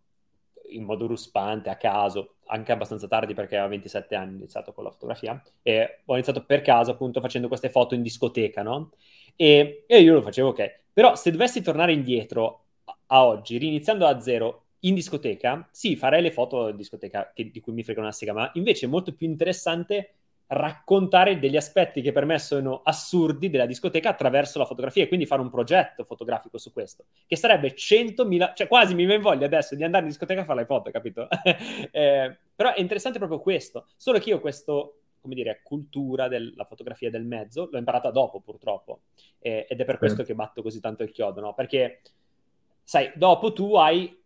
in modo ruspante, a caso, anche abbastanza tardi perché avevo 27 anni, ho iniziato con la fotografia, e ho iniziato per caso appunto facendo queste foto in discoteca, no? E, e io lo facevo ok. Però se dovessi tornare indietro a, a oggi, riniziando da zero, in discoteca, sì, farei le foto in discoteca che, di cui mi frega una sega, ma invece è molto più interessante raccontare degli aspetti che per me sono assurdi della discoteca attraverso la fotografia e quindi fare un progetto fotografico su questo, che sarebbe 100.000, cioè quasi mi voglia adesso di andare in discoteca a fare le foto, capito? eh, però è interessante proprio questo, solo che io questo, come dire, cultura della fotografia del mezzo l'ho imparata dopo purtroppo eh, ed è per questo che batto così tanto il chiodo, no? Perché, sai, dopo tu hai,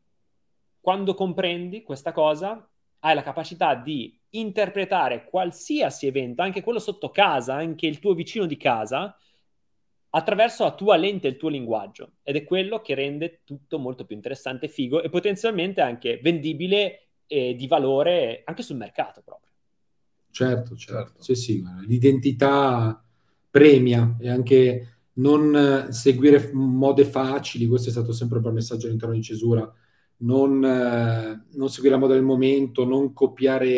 quando comprendi questa cosa, hai la capacità di interpretare qualsiasi evento, anche quello sotto casa, anche il tuo vicino di casa, attraverso la tua lente, il tuo linguaggio. Ed è quello che rende tutto molto più interessante, figo e potenzialmente anche vendibile e di valore anche sul mercato proprio. Certo, certo. Sì, sì, l'identità premia e anche non seguire mode facili, questo è stato sempre un messaggio all'interno di Cesura, non, eh, non seguire la moda del momento, non copiare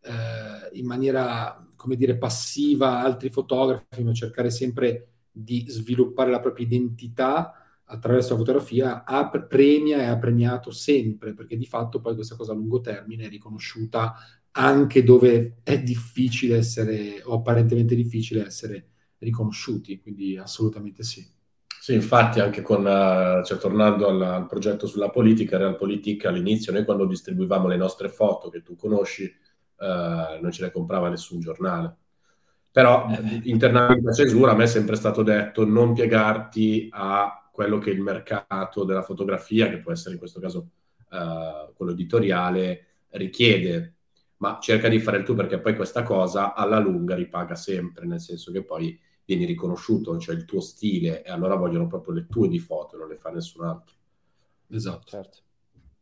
eh, in maniera, come dire, passiva altri fotografi, ma cercare sempre di sviluppare la propria identità attraverso la fotografia, ha, premia e ha premiato sempre, perché di fatto poi questa cosa a lungo termine è riconosciuta anche dove è difficile essere, o apparentemente difficile essere riconosciuti, quindi assolutamente sì. Sì, infatti anche con, uh, cioè, tornando al, al, progetto sulla politica, Realpolitik all'inizio noi quando distribuivamo le nostre foto che tu conosci, uh, non ce le comprava nessun giornale. Però internamente a cesura a me è sempre stato detto non piegarti a quello che il mercato della fotografia, che può essere in questo caso uh, quello editoriale, richiede, ma cerca di fare il tuo perché poi questa cosa alla lunga ripaga sempre, nel senso che poi vieni riconosciuto, cioè il tuo stile, e allora vogliono proprio le tue di foto, non le fa nessun altro. Esatto. Certo,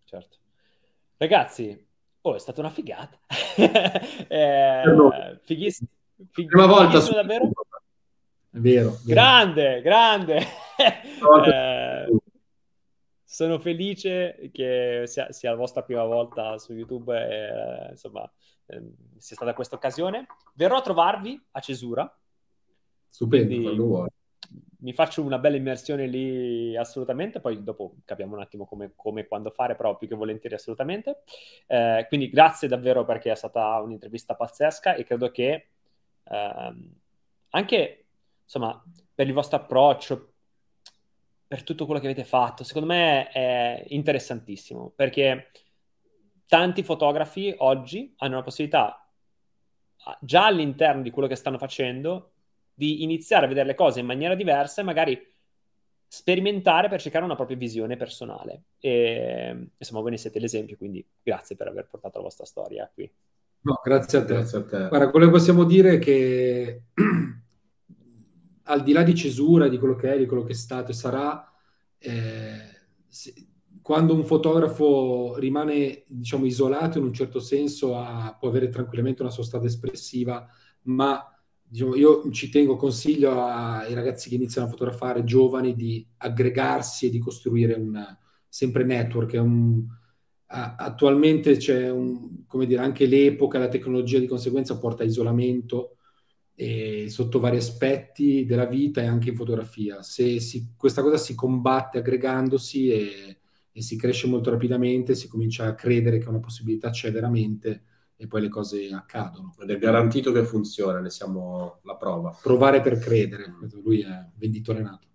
certo. Ragazzi, oh, è stata una figata. eh, fighissimo. Fig- Prima volta su... davvero? È vero, vero. Grande, grande. eh, sono felice che sia, sia, la vostra prima volta su YouTube e, insomma, eh, sia stata questa occasione. Verrò a trovarvi a Cesura Stupendo, Quindi, quando vuoi. mi faccio una bella immersione lì assolutamente, poi dopo capiamo un attimo come, e quando fare, però più che volentieri assolutamente. Eh, quindi grazie davvero perché è stata un'intervista pazzesca e credo che ehm, anche insomma per il vostro approccio, per tutto quello che avete fatto, secondo me è interessantissimo perché tanti fotografi oggi hanno la possibilità già all'interno di quello che stanno facendo di iniziare a vedere le cose in maniera diversa e magari sperimentare per cercare una propria visione personale. E insomma, voi ne siete l'esempio, quindi grazie per aver portato la vostra storia qui. No, grazie a te. Grazie a te. Guarda, quello che possiamo dire è che al di là di cesura, di quello che è, di quello che è stato e sarà, eh, se, quando un fotografo rimane, diciamo, isolato in un certo senso, ha, può avere tranquillamente una sua strada espressiva, ma diciamo, io ci tengo, consiglio ai ragazzi che iniziano a fotografare, giovani, di aggregarsi e di costruire un sempre network. Un, attualmente c'è un, come dire, anche l'epoca, la tecnologia di conseguenza porta a isolamento e sotto vari aspetti della vita e anche in fotografia. Se si, questa cosa si combatte aggregandosi e, e si cresce molto rapidamente, si comincia a credere che una possibilità c'è veramente e poi le cose accadono. Ed è garantito che funziona, ne siamo la prova. Provare per credere, lui è venditore nato.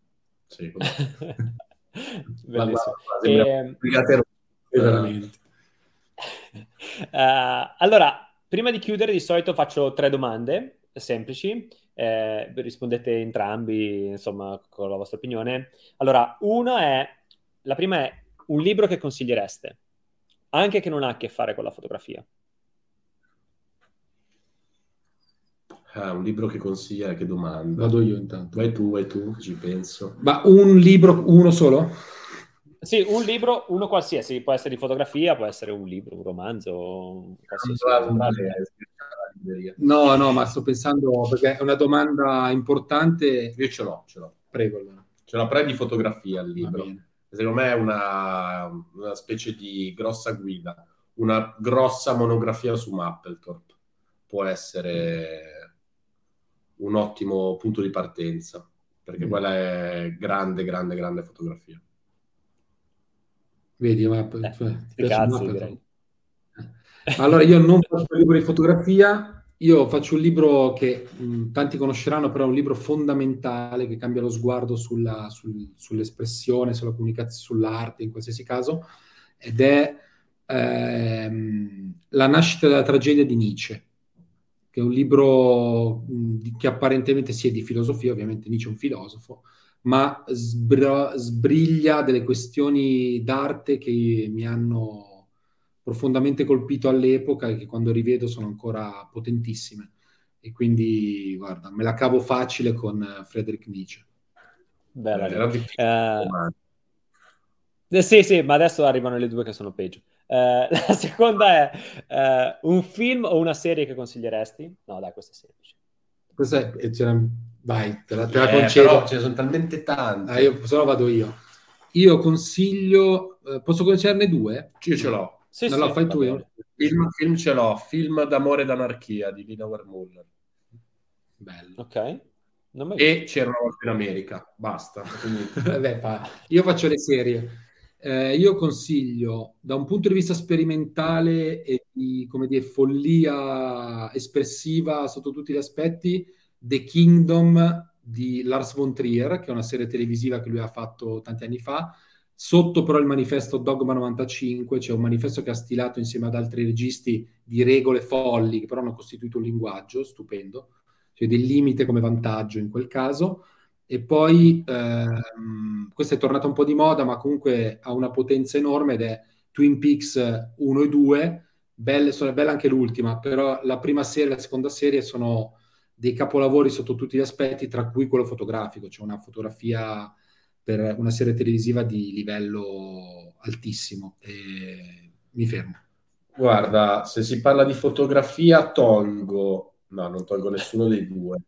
Sì, Bellissimo. E... Veramente. Uh, allora, prima di chiudere, di solito faccio tre domande semplici. Eh, rispondete entrambi, insomma, con la vostra opinione. Allora, una è, la prima è un libro che consigliereste, anche che non ha a che fare con la fotografia. Ah, un libro che consiglia, che domanda. Vado io intanto. Vai tu, vai tu, ci penso. Ma un libro, uno solo? Sì, un libro, uno qualsiasi, può essere di fotografia, può essere un libro, un romanzo, qualsiasi. No, no, ma sto pensando, perché è una domanda importante. Io ce l'ho, ce l'ho. Prego allora. Ce l'ho pre di fotografia il libro. Secondo me è una, una specie di grossa guida, una grossa monografia su Mapplethorpe. Può essere un ottimo punto di partenza, perché mm. quella è grande, grande, grande fotografia. Vedi, ma eh, cioè, cazzo, direi. Allora, io non faccio un libro di fotografia, io faccio un libro che mh, mm, tanti conosceranno, però è un libro fondamentale che cambia lo sguardo sulla, sul, sull'espressione, sulla comunicazione, sull'arte, in qualsiasi caso, ed è ehm, La nascita della tragedia di Nietzsche che è un libro che apparentemente sia di filosofia, ovviamente Nietzsche è un filosofo, ma sbra- sbriglia delle questioni d'arte che mi hanno profondamente colpito all'epoca e che quando rivedo sono ancora potentissime. E quindi, guarda, me la cavo facile con Friedrich Nietzsche. Bella, uh, eh, sì, sì, ma adesso arrivano le due che sono peggio. Uh, la seconda è uh, un film o una serie che consiglieresti? No, dai, questo è semplice. Questa è, ce la, vai, te la, te la eh, concedo. Però ce ne sono talmente tante. Ah, io, se no vado io. Io consiglio, uh, posso concerne due? Io ce l'ho. Sì, non sì, lo fai tu io? Film, film ce l'ho, film d'amore ed anarchia di Lina Wermuller. Bello. Ok. E c'era una volta in America, basta. Beh, fa... Io faccio le serie. Eh, io consiglio, da un punto di vista sperimentale e di dire, follia espressiva sotto tutti gli aspetti, The Kingdom di Lars von Trier, che è una serie televisiva che lui ha fatto tanti anni fa. Sotto però il manifesto Dogma 95, c'è un manifesto che ha stilato insieme ad altri registi di regole folli, che però hanno costituito un linguaggio stupendo, cioè del limite come vantaggio in quel caso. E poi, ehm, questo è tornato un po' di moda, ma comunque ha una potenza enorme ed è Twin Peaks 1 e 2. Belle, sono belle anche l'ultima, però la prima serie e la seconda serie sono dei capolavori sotto tutti gli aspetti, tra cui quello fotografico. C'è una fotografia per una serie televisiva di livello altissimo. E mi fermo. Guarda, se si parla di fotografia, tolgo, no, non tolgo nessuno dei due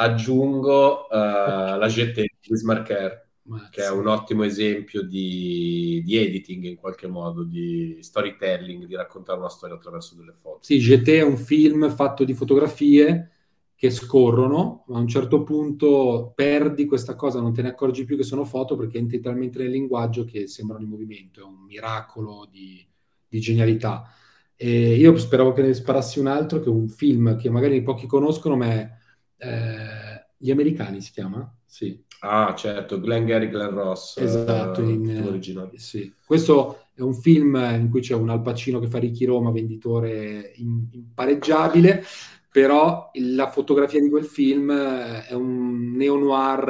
aggiungo uh, la GT di Smarker, che è un ottimo esempio di, di, editing in qualche modo, di storytelling, di raccontare una storia attraverso delle foto. Sì, GT è un film fatto di fotografie che scorrono, ma a un certo punto perdi questa cosa, non te ne accorgi più che sono foto perché entri talmente nel linguaggio che sembrano in movimento, è un miracolo di, di genialità. E io speravo che ne sparassi un altro, che è un film che magari pochi conoscono, ma è eh, Gli Americani si chiama? Sì. Ah, certo, Glenn Gary, Glenn Ross. Esatto, uh, in, originale. Sì. Questo è un film in cui c'è un Al Pacino che fa Ricky Roma, venditore impareggiabile, però la fotografia di quel film è un neo-noir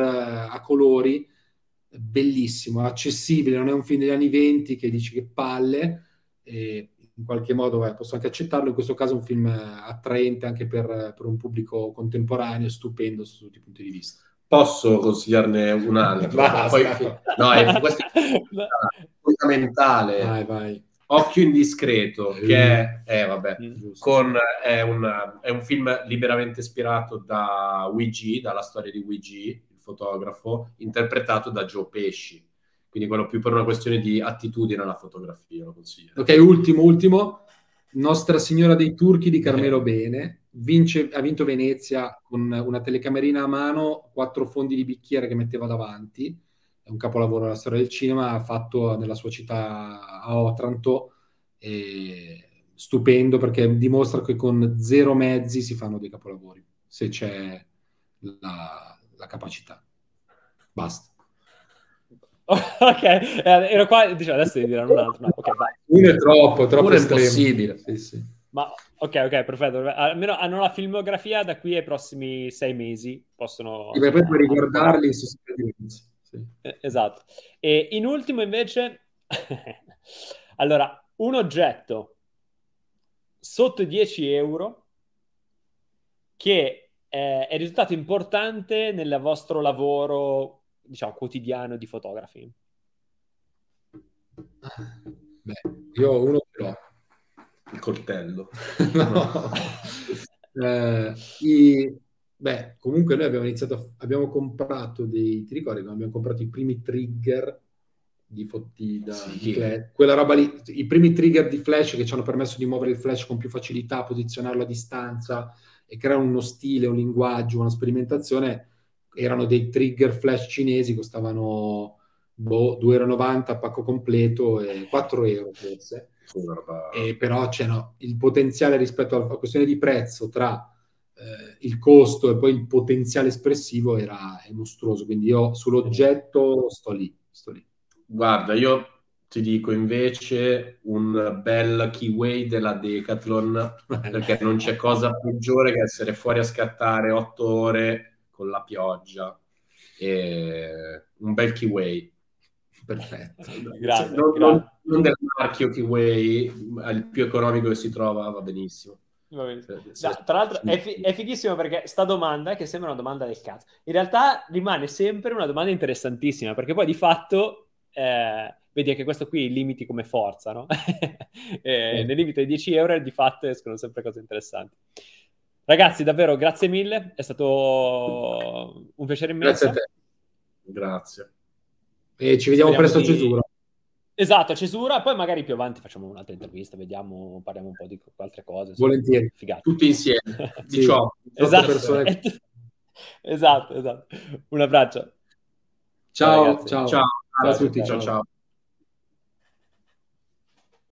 a colori, bellissimo, accessibile, non è un film degli anni 20 che dici che palle, e in qualche modo eh, posso anche accettarlo, in questo caso è un film attraente anche per, per un pubblico contemporaneo, stupendo su tutti i punti di vista. Posso consigliarne un altro? Basta. Poi, no, è, questo è fondamentale. Vai, vai. Occhio indiscreto, che è, eh, vabbè, mm. con, è, un, è, un, film liberamente ispirato da Luigi, dalla storia di Luigi, il fotografo, interpretato da Joe Pesci quindi quello più per una questione di attitudine alla fotografia, lo consiglio. Ok, ultimo, ultimo, Nostra Signora dei Turchi di Carmelo Bene, vince, ha vinto Venezia con una telecamerina a mano, quattro fondi di bicchiere che metteva davanti, è un capolavoro della storia del cinema, fatto nella sua città a Otranto, stupendo perché dimostra che con zero mezzi si fanno dei capolavori, se c'è la, la capacità. Basta. ok, eh, ero qua, diciamo, adesso devi dire un altro. No, okay, Uno è troppo, troppo Uno è impossibile. Sì, sì. Ma ok, ok, perfetto. Almeno hanno la filmografia da qui ai prossimi sei mesi. Possono. E poi puoi riguardarli su sì. Eh, esatto. E in ultimo, invece, allora, un oggetto sotto i 10 euro che eh, è risultato importante nel vostro lavoro diciamo, quotidiano di fotografi? Beh, io ho uno che ho. Il coltello. no. eh, i, beh, comunque noi abbiamo iniziato, abbiamo comprato dei, ti ricordi abbiamo comprato i primi trigger di, da, sì. di flash, quella roba lì, i primi trigger di flash che ci hanno permesso di muovere il flash con più facilità, posizionarlo a distanza e creare uno stile, un linguaggio, una sperimentazione erano dei trigger flash cinesi, costavano boh, 2,90 euro a pacco completo e 4 euro forse. E però c'è no, il potenziale rispetto alla questione di prezzo tra eh, il costo e poi il potenziale espressivo era è mostruoso. Quindi io sull'oggetto sto lì, sto lì. Guarda, io ti dico invece un bel keyway della Decathlon perché non c'è cosa peggiore che essere fuori a scattare 8 ore con la pioggia e un bel Kiwi. Perfetto. grazie, non, non, non, del marchio Kiwi, il più economico che si trova va benissimo. Va bene. No, tra l'altro è, fi- è, fighissimo perché sta domanda, che sembra una domanda del cazzo, in realtà rimane sempre una domanda interessantissima perché poi di fatto eh, vedi anche questo qui limiti come forza, no? eh, Nel limite di 10 euro di fatto escono sempre cose interessanti. Ragazzi, davvero grazie mille, è stato un piacere immenso. Grazie a te. Grazie. E ci vediamo Speriamo presto a Cesura. Esatto, a Cesura, poi magari più avanti facciamo un'altra intervista, vediamo, parliamo un po' di altre cose. Volentieri. Figata. Tutti insieme. sì. ciò. Esatto. esatto, esatto. Un abbraccio. Ciao, ciao. Ciao, ciao a tutti, ciao ciao. ciao.